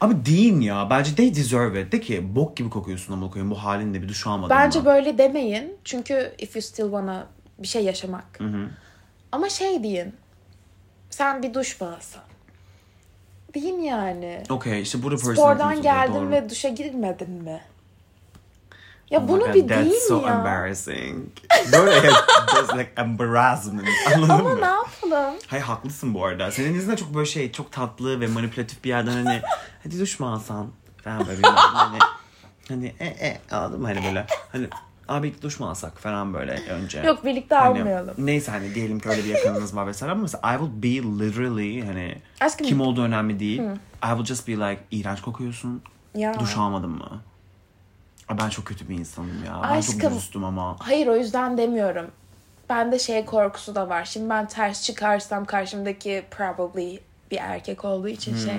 Abi deyin ya, bence they deserve it. De ki bok gibi kokuyorsun ama koyayım bu halinde bir duş almadın Bence mı? böyle demeyin. Çünkü if you still wanna bir şey yaşamak. Ama şey deyin. Sen bir duş mu alsan? Deyin yani. Okey işte burada personal Spordan geldin doğru. ve duşa girmedin mi? Ya Oh bunu God, bir that's deyin so ya. embarrassing. Böyle there's like embarrassment. Anladın Ama mı? ne yapalım? Hayır haklısın bu arada. Senin yüzünden çok böyle şey çok tatlı ve manipülatif bir yerden hani hadi duş mu alsan falan böyle hani hani e e anladın mı hani böyle hani abi duş mu alsak falan böyle önce. Yok birlikte Hani, almayalım. neyse hani diyelim ki öyle bir yakınınız var vesaire ama mesela I will be literally hani Aşkım- kim olduğu önemli değil. I will just be like iğrenç kokuyorsun. Ya. Duş almadın mı? Ay, Ben çok kötü bir insanım ya. Ben çok Aşkım. dürüstüm ama. Hayır o yüzden demiyorum. Bende şey korkusu da var. Şimdi ben ters çıkarsam karşımdaki probably bir erkek olduğu için şey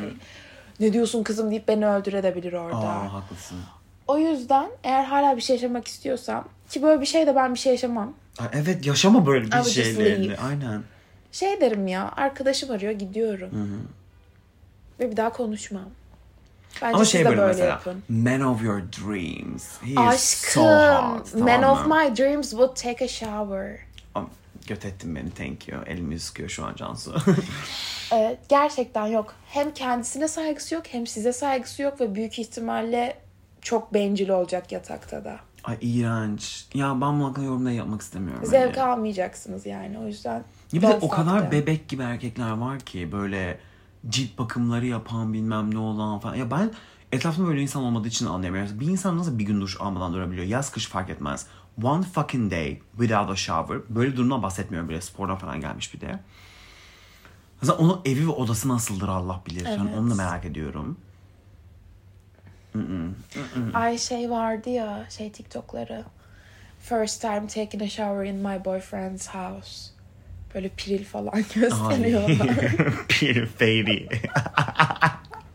ne diyorsun kızım deyip beni öldürebilir orada. Aa haklısın. O yüzden eğer hala bir şey yaşamak istiyorsam ki böyle bir şey de ben bir şey yaşamam. Ay, Evet yaşama böyle bir şeylerini. Aynen. Şey derim ya arkadaşım arıyor gidiyorum. Ve bir daha konuşmam. Bence Ama şey de böyle, böyle mesela yapın. Man of your dreams. He is Aşkım, so hot. man tamam of mı? my dreams would take a shower. Am- Göt ettin beni thank you. Elimi sıkıyor şu an Cansu. Ee, gerçekten yok. Hem kendisine saygısı yok hem size saygısı yok ve büyük ihtimalle çok bencil olacak yatakta da. Ay iğrenç. Ya ben bunun hakkında yorum da yapmak istemiyorum. Zevk hani. almayacaksınız yani o yüzden. Ya bir de o kadar them. bebek gibi erkekler var ki böyle cilt bakımları yapan bilmem ne olan falan. Ya ben etrafımda böyle insan olmadığı için anlayamıyorum. Bir insan nasıl bir gün duş almadan durabiliyor? Yaz kış fark etmez. One fucking day without a shower. Böyle bir durumdan bahsetmiyorum bile. Spordan falan gelmiş bir de. Zaten onun evi ve odası nasıldır Allah bilir. Yani Evet. onu da merak ediyorum. Ay şey vardı ya şey TikTok'ları. First time taking a shower in my boyfriend's house. Böyle piril falan gösteriyorlar. bir fairy.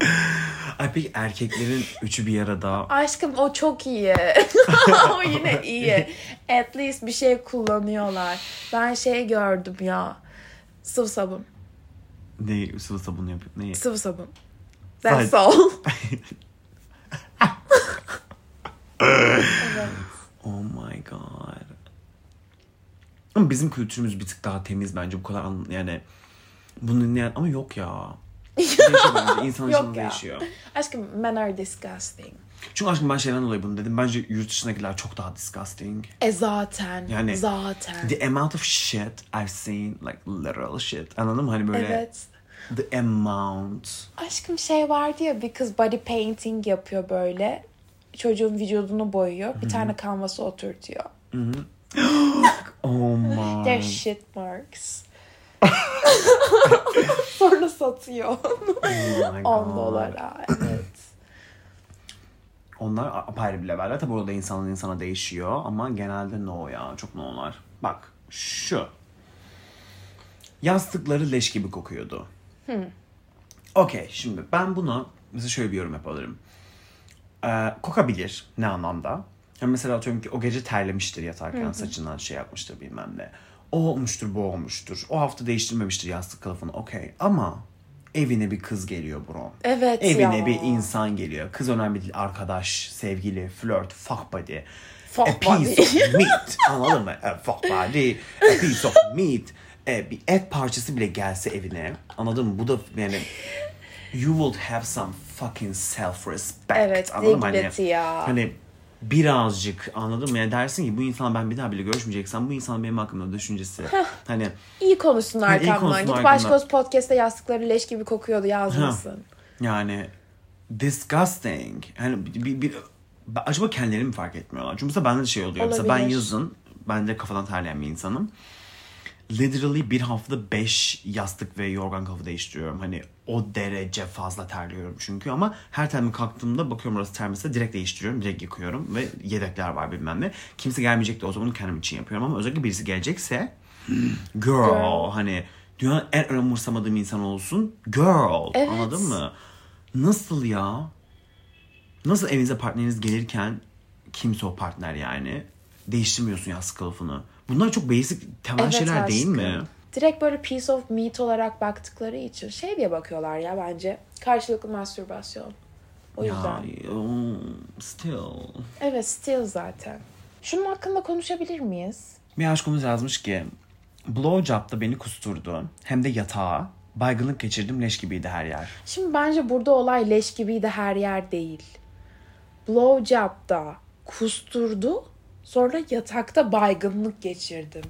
Ay peki erkeklerin üçü bir arada Aşkım o çok iyi. o yine iyi. At least bir şey kullanıyorlar. Ben şey gördüm ya. Sıvı sabun. ne sıvı sabunu yapıyor? Ne? Sıvı sabun. That's Sadece- all. Evet. Oh my god. Ama bizim kültürümüz bir tık daha temiz bence bu kadar an- yani bunu dinleyen ama yok ya. Değişiyor bence. İnsan Yok insanı ya. değişiyor. Aşkım men are disgusting. Çünkü aşkım ben şeyden dolayı bunu dedim. Bence yurt dışındakiler çok daha disgusting. E zaten. Yani zaten. The amount of shit I've seen like literal shit. Anladın mı? Hani böyle Evet. the amount. Aşkım şey vardı ya bir kız body painting yapıyor böyle. Çocuğun vücudunu boyuyor. Bir tane kanvası oturtuyor. Oh my. They're shit marks. Sonra satıyor. Oh my 10 God. dolara. Evet. Onlar apayrı bir leveller. Tabii orada insandan insana değişiyor ama genelde no ya. Çok no'lar. Bak şu. Yastıkları leş gibi kokuyordu. Okey şimdi ben buna mesela şöyle bir yorum yapabilirim. Ee, kokabilir ne anlamda? Yani mesela atıyorum ki o gece terlemiştir yatarken saçından şey yapmıştır bilmem ne. O olmuştur bu olmuştur. O hafta değiştirmemiştir yastık kılıfını okey. Ama evine bir kız geliyor bro. Evet Evine ya. bir insan geliyor. Kız önemli değil. Arkadaş, sevgili, flört, fuck buddy. Fuck a piece buddy. of meat. Anladın mı? A fuck buddy. A piece of meat. E, bir et parçası bile gelse evine. Anladın mı? Bu da yani you will have some fucking self-respect. Evet, Anladın mı? dignity ya. Hani birazcık anladın mı? Yani dersin ki bu insan ben bir daha bile görüşmeyeceksem bu insan benim hakkımda düşüncesi. hani İyi konuşsun arkamdan. konuşsun Gidip arkamdan. Aşk Olsun Podcast'ta yastıkları leş gibi kokuyordu yazmasın. Yani disgusting. Hani bir, bir, bir- acaba kendileri mi fark etmiyorlar? Çünkü mesela bende de şey oluyor. Mesela ben Olabilir. yazın ben de kafadan terleyen bir insanım. Literally bir haftada 5 yastık ve yorgan kafa değiştiriyorum. Hani o derece fazla terliyorum çünkü ama her terme kalktığımda bakıyorum orası termese direkt değiştiriyorum, direkt yıkıyorum ve yedekler var bilmem ne. Kimse gelmeyecek de o zaman kendim için yapıyorum ama özellikle birisi gelecekse girl, hani dünyanın en önemursamadığım insan olsun girl Evet. anladın mı? Nasıl ya? Nasıl evinize partneriniz gelirken kimse o partner yani değiştirmiyorsun yastık kılıfını. Bunlar çok basic temel Evet şeyler değil mi? aşkım. Direkt böyle piece of meat olarak baktıkları için şey diye bakıyorlar ya bence. Karşılıklı mastürbasyon. O yüzden. Ya, oh, still. Evet still zaten. Şunun hakkında konuşabilir miyiz? Bir aşkımız yazmış ki blowjob'da beni kusturdu. Hem de yatağa. Baygınlık geçirdim leş gibiydi her yer. Şimdi bence burada olay leş gibiydi her yer değil. Blowjob'da kusturdu. Sonra yatakta baygınlık geçirdim.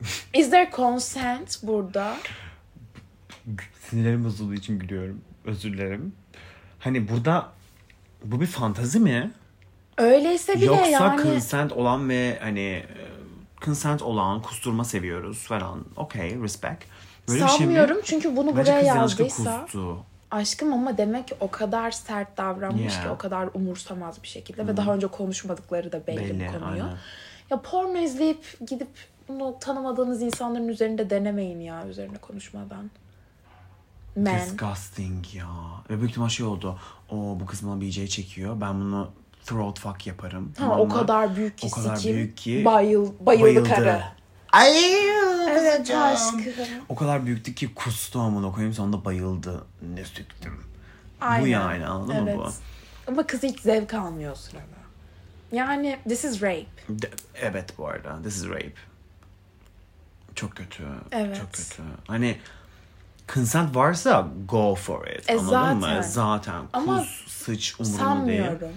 Is there consent burada? Sinirlerim bozulduğu için gülüyorum. Özür dilerim. Hani burada bu bir fantazi mi? Öyleyse bile Yoksa yani. consent olan ve hani e, consent olan kusturma seviyoruz falan. Okey, respect. Böyle bir şey mi? Sanmıyorum çünkü bunu Bence buraya yazdıysa. kustu. Aşkım ama demek ki o kadar sert davranmış Yeah. ki o kadar umursamaz bir şekilde ve daha önce konuşmadıkları da belli, Belli, bu konuyu. aynen. Ya porno izleyip gidip bunu tanımadığınız insanların üzerinde denemeyin ya üzerine konuşmadan. Men. Disgusting ya. Ve büyük ihtimal şey oldu. O bu kız bana BJ çekiyor. Ben bunu throat fuck yaparım. Ha, tamam o kadar büyük ki O kadar sikim. büyük ki Bayıl, bayıldı, karı. Ay, Evet kızacağım. aşkım. O kadar büyüktü ki kustu amına koyayım sonunda bayıldı. Ne süktüm. Bu Aynen. yani anladın mı evet. bu? Ama kız hiç zevk almıyor o sırada. Yani this is rape. De- evet bu arada. This is rape. Çok kötü. Evet. Çok kötü. Hani consent varsa go for it. E, Anladın zaten. mı? Zaten. Ama Kuz, sıç umurumda değil. Sanmıyorum.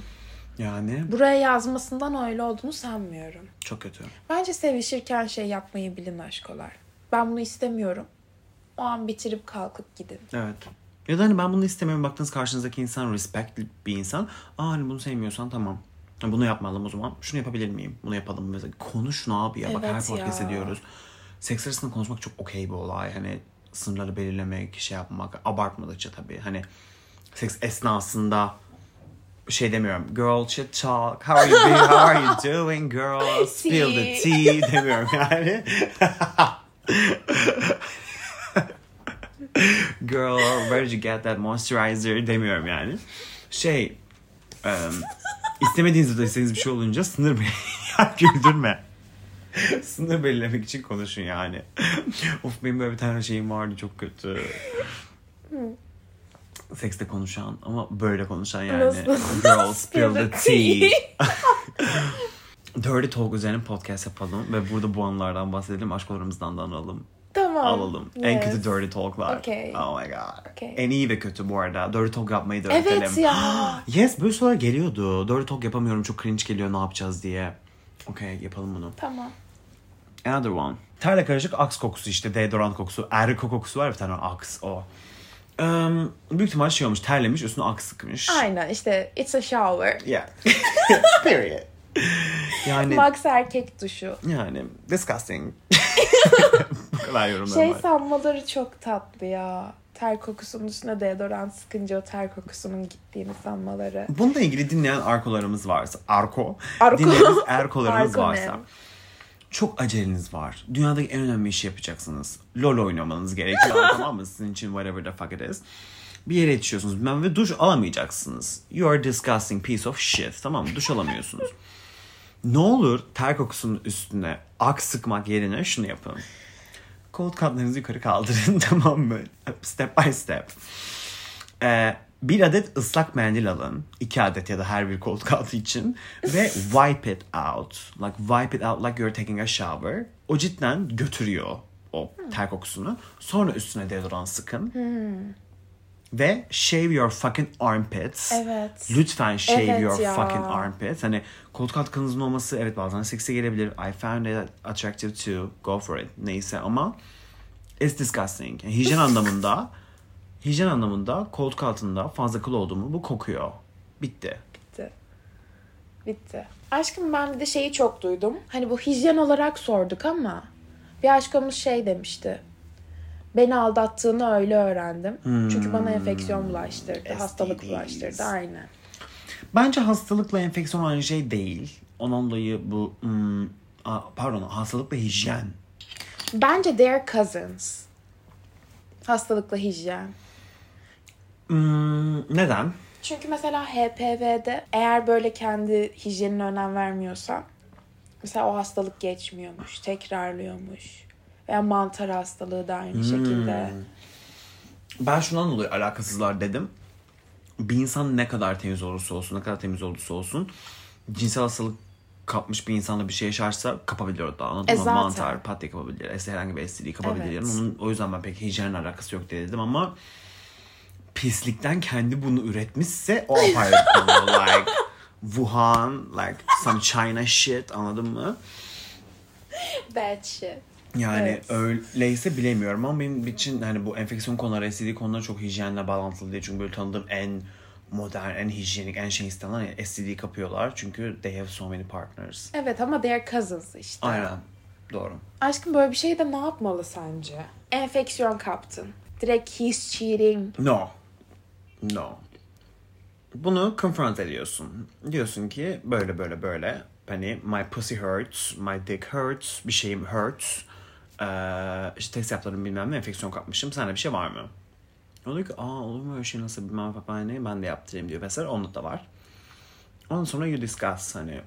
Yani Buraya yazmasından öyle olduğunu sanmıyorum. çok kötü. Bence sevişirken şey yapmayı bilin aşkolar. Ben bunu istemiyorum. O an bitirip kalkıp gidin. Evet. Ya da hani ben bunu istemiyorum. Baktığınız karşınızdaki insan respectli bir insan. Aa hani bunu sevmiyorsan tamam. Bunu yapmayalım o zaman. Şunu yapabilir miyim? Bunu yapalım. Mesela konuş ne abi ya. Bak her Evet podcast ya. ediyoruz. Seks arasında konuşmak çok okey bir olay. Hani sınırları belirlemek, şey yapmak. Abartmadıkça tabii. Hani seks esnasında şey demiyorum. Girl chit talk. How are you doing? How are you doing girl? Spill the tea demiyorum yani. Girl, where did you get that moisturizer demiyorum yani. Şey, um, istemediğiniz de istediğiniz bir şey olunca sınır güldürme. sınır belirlemek için konuşun yani. of benim böyle bir tane şeyim vardı çok kötü. Sekste konuşan ama böyle konuşan yani. Nasıl? Girl, spill the tea. Dirty Talk üzerine podcast yapalım ve burada bu anılardan bahsedelim. Aşklarımızdan da analım. Tamam. Alalım. En Yes. kötü Dirty Talk'lar. Okay. Oh my god. Okay. En iyi ve kötü bu arada. Dirty Talk yapmayı da Evet öğretelim. ya. yes böyle sorular geliyordu. Dirty Talk yapamıyorum çok cringe geliyor ne yapacağız diye. Okey yapalım bunu. Tamam. Another one. Terle karışık aks kokusu işte deodorant kokusu. Eriko kokusu var bir tane aks o. Um, büyük ihtimal şey olmuş terlemiş üstüne aks sıkmış. Aynen işte it's a shower. Yeah. Period. Yani Max erkek duşu. yani disgusting. bu kadar yorumlarım Şey var. sanmaları çok tatlı ya. Ter kokusunun üstüne deodorant sıkınca o ter kokusunun gittiğini sanmaları. Bununla ilgili dinleyen arkolarımız varsa, arko, Arko. dinleyen erkolarımız Arko ne? varsa çok aceleniz var. Dünyadaki en önemli işi yapacaksınız. LOL oynamanız gerekiyor tamam mı? Sizin için whatever the fuck it is. Bir yere yetişiyorsunuz bilmem ve duş alamayacaksınız. You are disgusting piece of shit. Tamam mı? Duş alamıyorsunuz. ne olur ter kokusunun üstüne ak sıkmak yerine şunu yapın. Kol katlarınızı yukarı kaldırın tamam mı? Step by step. Ee, bir adet ıslak mendil alın. iki adet ya da her bir koltuk altı için. Ve wipe it out. Like wipe it out like you're taking a shower. O cidden götürüyor o ter kokusunu. Sonra üstüne deodorant sıkın. Ve shave your fucking armpits. Evet. Lütfen shave Evet your ya. fucking armpits. Hani koltuk altı kanınızın olması evet bazen seksi gelebilir. I found it attractive too. Go for it. Neyse ama it's disgusting. Yani hijyen anlamında hijyen anlamında koltuk altında fazla kıl oldu mu bu kokuyor. Bitti. Bitti. Bitti. Aşkım ben bir de şeyi çok duydum. Hani bu hijyen olarak sorduk ama bir aşkımız şey demişti. Beni aldattığını öyle öğrendim. Çünkü bana enfeksiyon bulaştırdı. Hastalık STDs. bulaştırdı. Aynen. Bence hastalıkla enfeksiyon aynı şey değil. Ondan dolayı bu hmm, pardon hastalıkla hijyen. Bence they're cousins. Hastalıkla hijyen. Hmm, neden? Çünkü mesela HPV'de eğer böyle kendi hijyenine önem vermiyorsan mesela o hastalık geçmiyormuş, tekrarlıyormuş. Veya mantar hastalığı da aynı şekilde. Ben şundan dolayı alakasızlar dedim. Bir insan ne kadar temiz olursa olsun, ne kadar temiz olursa olsun cinsel hastalık kapmış bir insanla bir şey yaşarsa kapabilir o da anladın E mı? zaten. Mantar, pat diye kapabilir. Herhangi bir STD kapabilir. Evet. Onun, o yüzden ben pek hijyenle alakası yok diye dedim ama pislikten kendi bunu üretmişse o apayrı konu. Like Wuhan, like some China shit anladın mı? Bad shit. Yani Evet. öyleyse bilemiyorum ama benim için hani bu enfeksiyon konuları, STD konuları çok hijyenle bağlantılı değil. Çünkü böyle tanıdığım en modern, en hijyenik, en şey istenen yani STD kapıyorlar. Çünkü they have so many partners. Evet ama they're cousins işte. Aynen. Doğru. Aşkım böyle bir şeyde ne yapmalı sence? Enfeksiyon kaptın. Direkt he's cheating. No. No. Bunu confront ediyorsun. Diyorsun ki böyle böyle böyle. Hani my pussy hurts, my dick hurts, bir şeyim hurts. Ee, işte test yaptırdım bilmem ne enfeksiyon kapmışım. Sende bir şey var mı? O diyor ki aa olur mu öyle şey nasıl bilmem falan ne ben de yaptırayım diyor. Mesela onda da var. Ondan sonra you discuss hani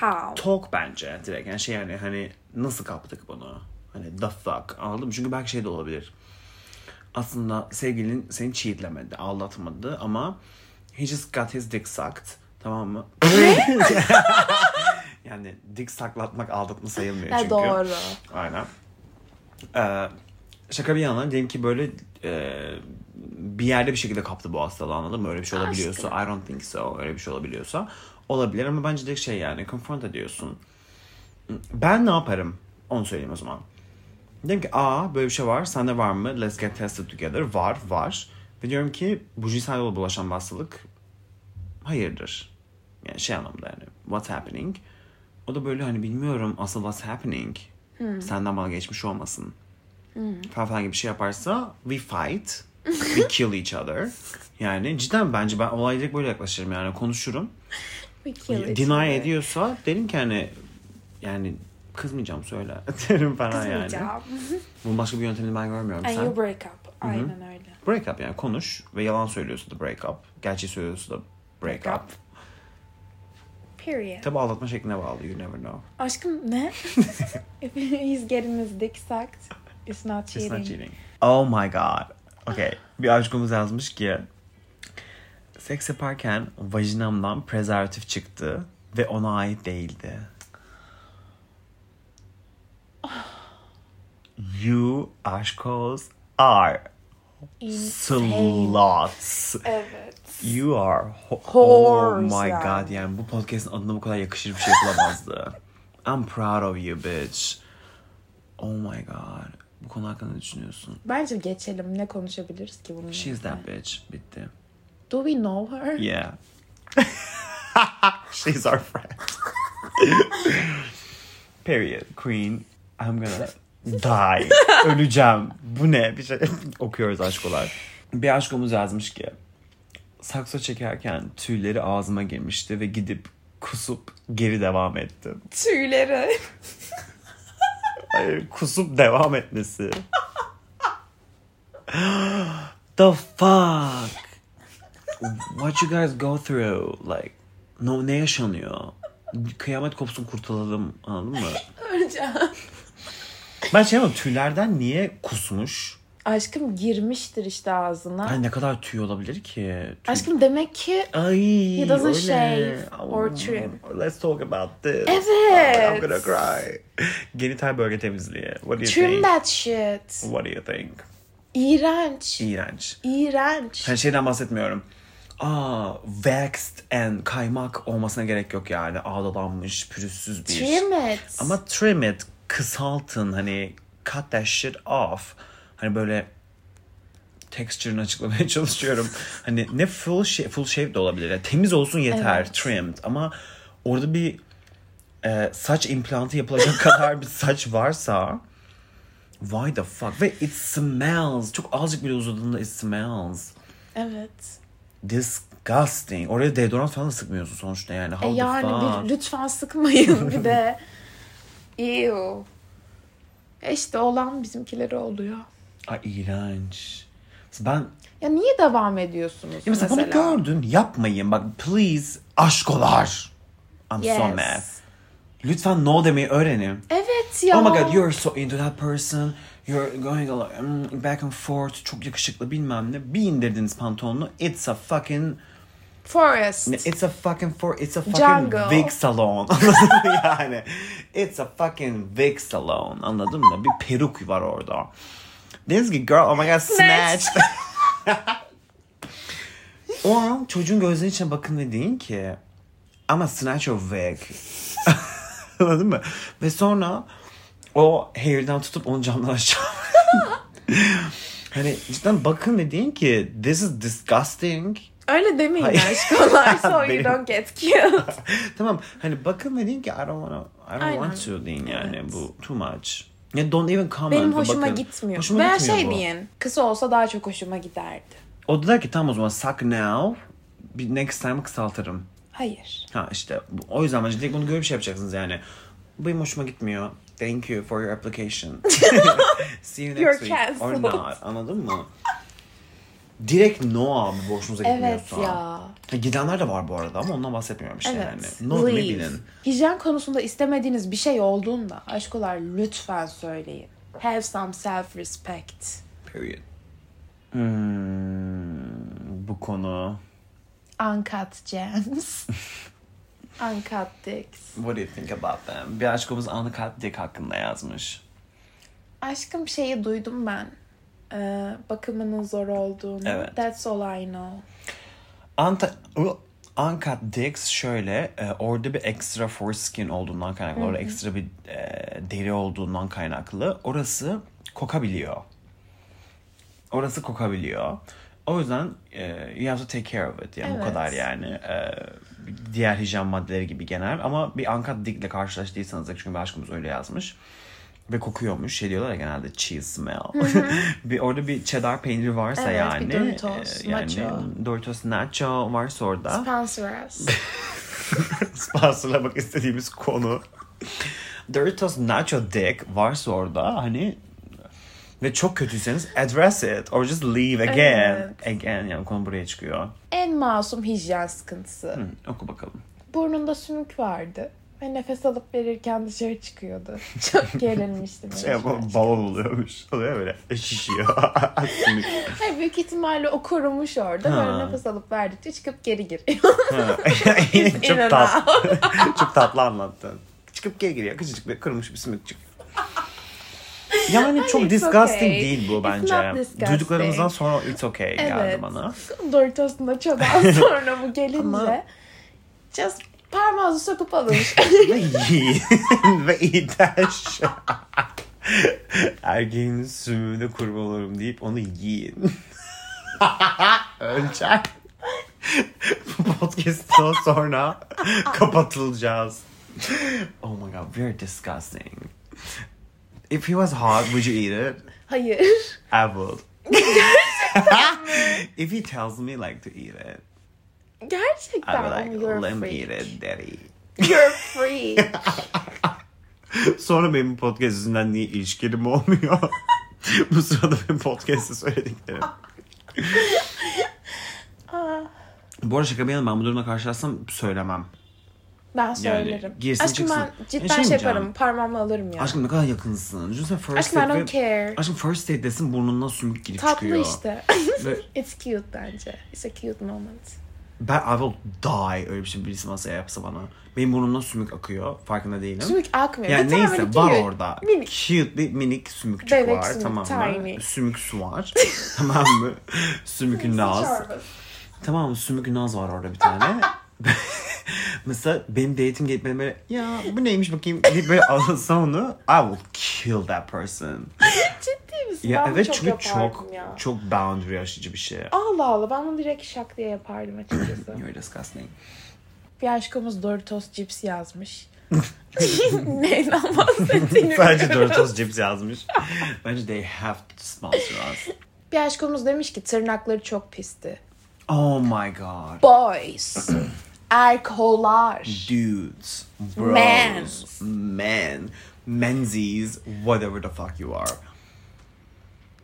How? talk bence direkt. Yani şey yani hani nasıl kaptık bunu? Hani the fuck anladın mı? Çünkü belki şey de olabilir. Aslında sevgilin seni cheatlemedi, aldatmadı ama he just got his dick sucked. Tamam mı? yani dick saklatmak aldatma sayılmıyor çünkü. doğru. Aynen. Ee, şaka bir yana diyelim ki böyle e, bir yerde bir şekilde kaptı bu hastalığı anladın mı? Öyle bir şey olabiliyorsa. I don't think so. Öyle bir şey olabiliyorsa. Olabilir ama bence de şey yani confront ediyorsun. Ben ne yaparım? Onu söyleyeyim o zaman. Dedim ki aa böyle bir şey var. Sende var mı? Let's get tested together. Var var. Ve diyorum ki bu cinsel yolla bulaşan bir hastalık hayırdır. Yani şey anlamda yani what's happening. O da böyle hani bilmiyorum asıl what's happening. Senden bana geçmiş olmasın. Falan falan gibi bir şey yaparsa we fight. we kill each other. Yani cidden bence ben olaya direkt böyle yaklaşırım yani konuşurum. We kill it. Deny ediyorsa derim ki hani yani kızmayacağım söyle derim falan yani. Kızmayacağım. Bunun başka bir yöntemini ben görmüyorum. And Sen you break up. Aynen öyle. break up yani konuş ve yalan söylüyorsa da break up. Gerçeği söylüyorsa da break, Break up. up. Period. Tabi aldatma şekline bağlı you never know. Aşkım ne? If he's getting his dick sucked, it's not It's cheating. not cheating. Oh my god. Okay. Bir aşkımız yazmış ki seks yaparken vajinamdan prezervatif çıktı ve ona ait değildi. You aşkos are Insane. sluts. Evet. You are ho- Whores Oh my yani. god yani bu podcast'ın adına bu kadar yakışır bir şey yapılamazdı. I'm proud of you bitch. Oh my god. Bu konu hakkında ne düşünüyorsun? Bence geçelim. Ne konuşabiliriz ki bununla? She's that bitch. Bitti. Do we know her? Yeah. She's our friend. Period. Queen. I'm gonna die. Öleceğim. Bu ne? Bir şey okuyoruz aşkolar. Bir aşkomuz yazmış ki sakso çekerken tüyleri ağzıma girmişti ve gidip kusup geri devam ettim. Tüyleri. Hayır, kusup devam etmesi. The fuck? What you guys go through? Like, no, ne yaşanıyor? Kıyamet kopsun kurtulalım anladın mı? Öleceğim. Ben şey yapmadım tüylerden niye kusmuş? Aşkım girmiştir işte ağzına. Ay ne kadar tüy olabilir ki? Tüy- Aşkım demek ki Ay, He doesn't öyle. shave or Oh, trim. Let's talk about this. Evet. I'm gonna cry. Genital bölge temizliği. What do you trim think? that shit. What do you think? İğrenç. İğrenç. İğrenç. Hani şeyden bahsetmiyorum. Aa, waxed and kaymak olmasına gerek yok yani. Ağdalanmış, pürüzsüz bir. Trim it. Ama trim it, kısaltın hani cut that shit off. Hani böyle texture'ını açıklamaya çalışıyorum. hani ne full shave, full shave de olabilir. Yani temiz olsun yeter, Evet. trimmed. Ama orada bir e, saç implantı yapılacak kadar bir saç varsa why the fuck? Ve it smells. Çok azıcık bile uzadığında it smells. Evet. Disgusting. Oraya deodorant falan da sıkmıyorsun sonuçta yani. How E yani bir, lütfen sıkmayın bir de. Ew. E işte olan bizimkileri oluyor. Ay iğrenç. Ben Ya niye devam ediyorsunuz Ya mesela, bunu gördün yapmayın bak please aşkolar. I'm so Yes. mad. Lütfen no demeyi öğrenin. Evet ya. Oh my god you're so into that person. You're going mm, back and forth. Çok yakışıklı bilmem ne. Bir indirdiniz pantolonunu. It's a fucking Forest. It's a fucking for it's a fucking Jungle. wig salon. Anladın mı yani? It's a fucking wig salon. Anladın mı? Bir peruk var orada. This girl oh my god snatched. o an çocuğun gözlerinin içine bakın ve deyin ki ama snatch your wig. Anladın mı? Ve sonra o hair'den tutup onu camdan aşağı Hani cidden bakın ve deyin ki this is disgusting. Öyle demeyin Hayır. aşkolar so you don't get killed. tamam hani bakın ve deyin ki I don't wanna, I don't Aynen. want to deyin yani Evet. bu too much. Ya don't even comment. Benim hoşuma bakın. gitmiyor. Hoşuma Veya gitmiyor şey bu. deyin. Kısa olsa daha çok hoşuma giderdi. O da der ki tamam o zaman suck now. Bir next time kısaltırım. Hayır. Ha işte o yüzden bence direkt bunu görüp şey yapacaksınız yani. Bu benim hoşuma gitmiyor. Thank you for your application. See you next You're week. Or cancelled. not. Anladın mı? Direkt no abi bu hoşunuza Evet gitmiyorsa. ya. Ha, Gidenler de var bu arada ama ondan bahsetmiyorum işte Evet. yani. No Leave. bilin. Hijyen konusunda istemediğiniz bir şey olduğunda aşkolar lütfen söyleyin. Have some self-respect. Period. Hmm, bu konu. Uncut gems. Uncut dicks. What do you think about them? Bir aşkımız Uncut Dick hakkında yazmış. Aşkım şeyi duydum ben. E, bakımının zor olduğunu. Evet. That's all I know. Anta Uncut Dicks şöyle e, orada bir extra foreskin olduğundan kaynaklı, orada ekstra bir e, deri olduğundan kaynaklı orası kokabiliyor. Orası kokabiliyor. O yüzden e, you have to take care of it. Yani bu Evet. kadar yani. E, diğer hijyen maddeleri gibi genel. Ama bir Uncut Dick'le karşılaştıysanız da çünkü aşkımız öyle yazmış. Ve kokuyormuş. Şey diyorlar ya genelde cheese smell. bir, orada bir cheddar peyniri varsa Evet, yani. bir Doritos, e, yani nacho. Doritos Nacho varsa orada. Sponsorous. Sponsorlamak istediğimiz konu. Doritos Nacho Dick varsa orada hani ve çok kötüyseniz address it or just leave again. Again yani konu buraya çıkıyor. en masum hijyen sıkıntısı. Hı, oku bakalım. Burnunda sümük vardı. Ve nefes alıp verirken dışarı çıkıyordu. Çok gerilmiştim. Şey yapalım balon oluyormuş. Oluyor böyle şişiyor. Hayır, büyük ihtimalle o kurumuş orada. Ha. Böyle nefes alıp verdikçe çıkıp geri giriyor. Çok tatlı. çok tatlı anlattın. Çıkıp geri giriyor. Küçücük bir kırılmış bir sümükçük. Yani çok it's disgusting okay. değil bu bence. Duyduklarımızdan sonra it's okay geldi evet. bana. Doritos'un da çodan sonra bu gelince. Ama- Just parmağınızı sokup alın. Ve yiyin. Ve iğrenç. Erkeğin sümüğüne kurban olurum deyip onu yiyin. Öleceğim. Bu podcast'tan sonra kapatılacağız. Oh my god, very disgusting. If he was hot, would you eat it? Hayır. I would. If he tells me like to eat it, Gerçekten ama like, you're a freak. daddy. You're free. Sonra benim podcast yüzünden niye ilişkilerim olmuyor? Bu sırada benim podcast'te söylediklerim. Aa, Bu arada şaka bir yana ben bu durumla karşılaşsam söylemem. ben söylerim. girsin Aşkım çıksın. ben cidden şey şey mi yaparım. canım? Parmağımla alırım ya. Aşkım ne kadar yakınsın. Düşünsene first Aşkım I date don't ve- care. Aşkım first date'desin burnundan sümük girip Tatlı çıkıyor. işte. Ve It's cute bence. It's a cute moment. Ben I will die öyle bir şey birisi masaya yapsa bana. Benim burnumdan sümük akıyor. Farkında değilim. Sümük akmıyor. Yani tane neyse var cute, orada. Minik. Cute bir minik sümükçük Bebek var sümük, tamam mı? tiny. Sümük su var. tamam mı? Sümükün naz. Tamam mı? Sümükün naz var orada bir tane. Mesela benim gelip bana böyle ya bu neymiş bakayım deyip böyle alsam onu I will kill that person. Misin? Ya ben evet çok çünkü yapardım çok ya. çok boundary aşıcı bir şey. Allah Allah ben bunu direkt şak diye yapardım açıkçası. You're disgusting. bir aşkımız Doritos cips yazmış. Neyden bahsettiğini Bence. Doritos Chips yazmış. Bence they have to sponsor us. Bir aşkımız demiş ki tırnakları çok pisti. Oh my god. Boys. Erkolar. Dudes. Bros. Mans. Men. Menzies. Whatever the fuck you are.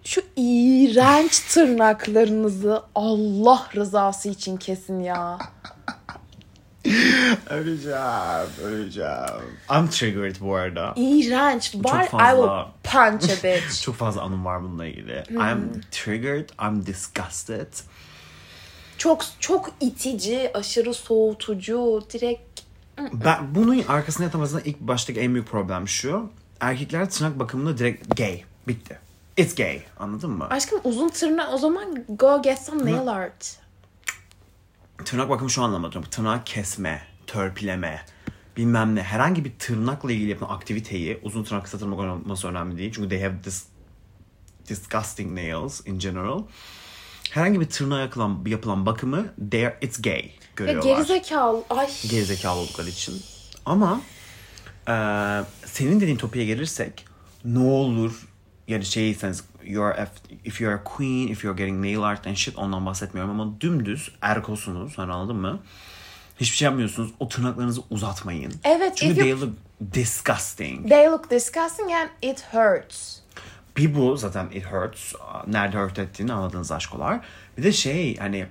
Şu iğrenç tırnaklarınızı Allah rızası için kesin ya. Öleceğim. Öleceğim. I'm triggered bu arada. İğrenç. Var I fazla. will punch a bitch. Çok fazla anım var bununla ilgili. Hmm. I'm triggered. I'm disgusted. çok çok itici, aşırı soğutucu, direkt Ben bunun arkasında yatan aslında ilk baştaki en büyük problem şu. Erkekler tırnak bakımında direkt gay. Bitti. It's gay. Anladın mı? Aşkım uzun tırnak o zaman go get some nail art. Tırnak bakımı şu anlamda diyorum. Tırnağı kesme, törpüleme, bilmem ne. Herhangi bir tırnakla ilgili yapılan aktiviteyi uzun tırnak kısa tırnak olması önemli değil. Çünkü they have this disgusting nails in general. Herhangi bir tırnağa yapılan, yapılan bakımı they are, it's gay Ya görüyorlar. gerizekalı. Ay. gerizekalı oldukları için. Ama e, senin dediğin topiğe gelirsek ne olur yani şeyseniz you're a, if you're a queen, if you're getting nail art and shit ondan bahsetmiyorum ama dümdüz erkosunuz hani anladın mı? Hiçbir şey yapmıyorsunuz. O tırnaklarınızı uzatmayın. Evet, Çünkü you- they look disgusting. They look disgusting and it hurts. Bir bu zaten it hurts. Nerede hurt ettiğini anladığınız aşkolar. Bir de şey hani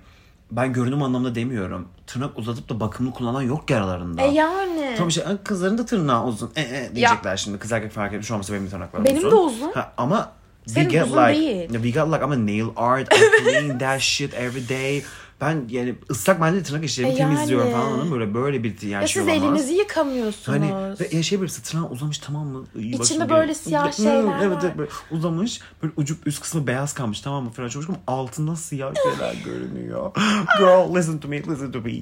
ben görünüm anlamda demiyorum. Tırnak uzatıp da bakımlı kullanan yok ki aralarında. E yani. Tamam işte "Ay, kızların da tırnağı uzun. E, e, diyecekler şimdi. Kız erkek fark etmiş olmasa benim tırnaklarım Benim uzun. de uzun. Ha, ama Senin we get uzun like, değil. We got like I'm a nail art. I clean that shit every day. Ben yani ıslak mendil tırnak işlerimi E temizliyorum yani. falan anladın? Böyle böyle bir yani Ya şey siz olamaz. elinizi yıkamıyorsunuz. Hani ve şey böyle tırnağı uzamış tamam mı? İyi, İçinde böyle siyah Hı, şeyler evet, var. Evet böyle uzamış. Böyle ucu üst kısmı beyaz kalmış tamam mı? Falan çalışmış ama altında siyah şeyler görünüyor. Girl listen to me listen to me.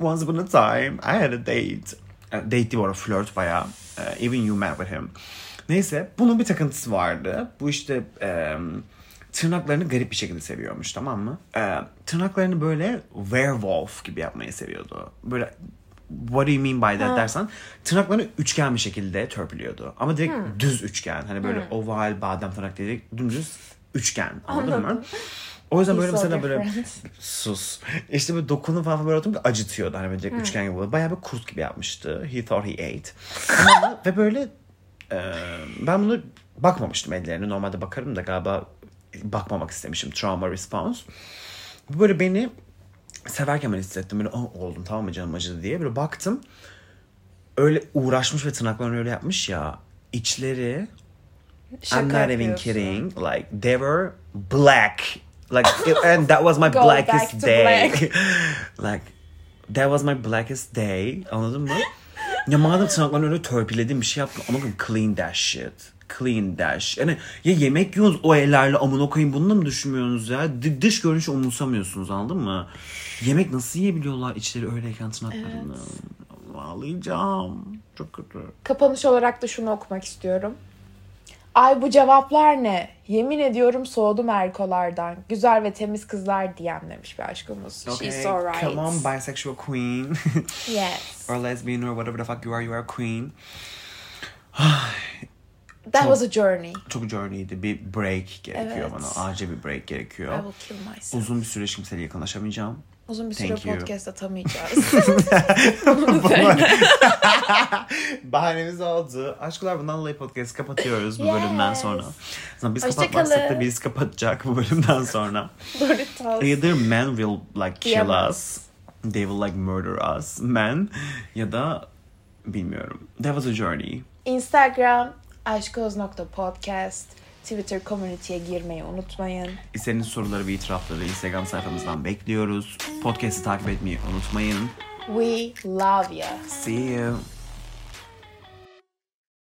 Once upon a time I had a date. Uh, Date değil bu arada flört bayağı. Uh, even you met with him. Neyse bunun bir takıntısı vardı. Bu işte um, tırnaklarını garip bir şekilde seviyormuş tamam mı? Uh, tırnaklarını böyle werewolf gibi yapmayı seviyordu. Böyle what do you mean by that dersen tırnaklarını üçgen bir şekilde törpülüyordu. Ama direkt düz üçgen. Hani böyle oval badem tırnak değil dümdüz üçgen. Anladın mı? O yüzden böyle mesela böyle sus. İşte böyle dokunu falan böyle ki acıtıyordu. Hani böyle direkt üçgen gibi. oldu. Bayağı bir kurt gibi yapmıştı. He thought he ate. Ama ve böyle e, ben bunu bakmamıştım ellerine. Normalde bakarım da galiba bakmamak istemişim. Trauma response. Böyle beni severken ben hissettim. Böyle "Aa, oldum tamam mı canım acıdı diye. Böyle baktım. Öyle uğraşmış ve tırnaklarını öyle yapmış ya. içleri Şaka I'm not even kidding. Like they were black. Like it- and that was my Go blackest day. black. like that was my blackest day. Anladın mı? ya madem tırnaklarını öyle törpüledin bir şey yaptın. Ama clean that shit. Clean shit. Yani ya yemek yiyorsunuz o ellerle amına koyayım bunu da mı düşünmüyorsunuz ya? D- dış görünüşü umursamıyorsunuz anladın mı? Yemek nasıl yiyebiliyorlar içleri öyleyken tırnaklarını? Ağlayacağım. Çok kötü. Kapanış olarak da şunu okumak istiyorum. Ay bu cevaplar ne? Yemin ediyorum soğudum erkolardan. Güzel ve temiz kızlar DM'lemiş bir aşkımız. Okay, She's so right. come on, bisexual queen, Yes. or lesbian, or whatever the fuck you are, you are a queen. That was a journey. Çok journey'di. Bir break gerekiyor Evet. bana. Acil bir break gerekiyor. I will kill myself. Uzun bir süre kimseyle yakınlaşamayacağım. Uzun bir süre Thank you. podcast atamayacağız. Bahanemiz oldu. Aşklar bundan dolayı podcast kapatıyoruz bu bölümden Yes. sonra. Zaten biz Hoşça kapatmazsak da kalın. biz kapatacak bu bölümden sonra. Either men will like kill Diyemez. us. They will like murder us. Men ya da bilmiyorum. That was a journey. Instagram aşkoz.podcast Twitter community'ye girmeyi unutmayın. İstediğiniz soruları ve itirafları Instagram sayfamızdan bekliyoruz. Podcast'i takip etmeyi unutmayın. We love you. See you.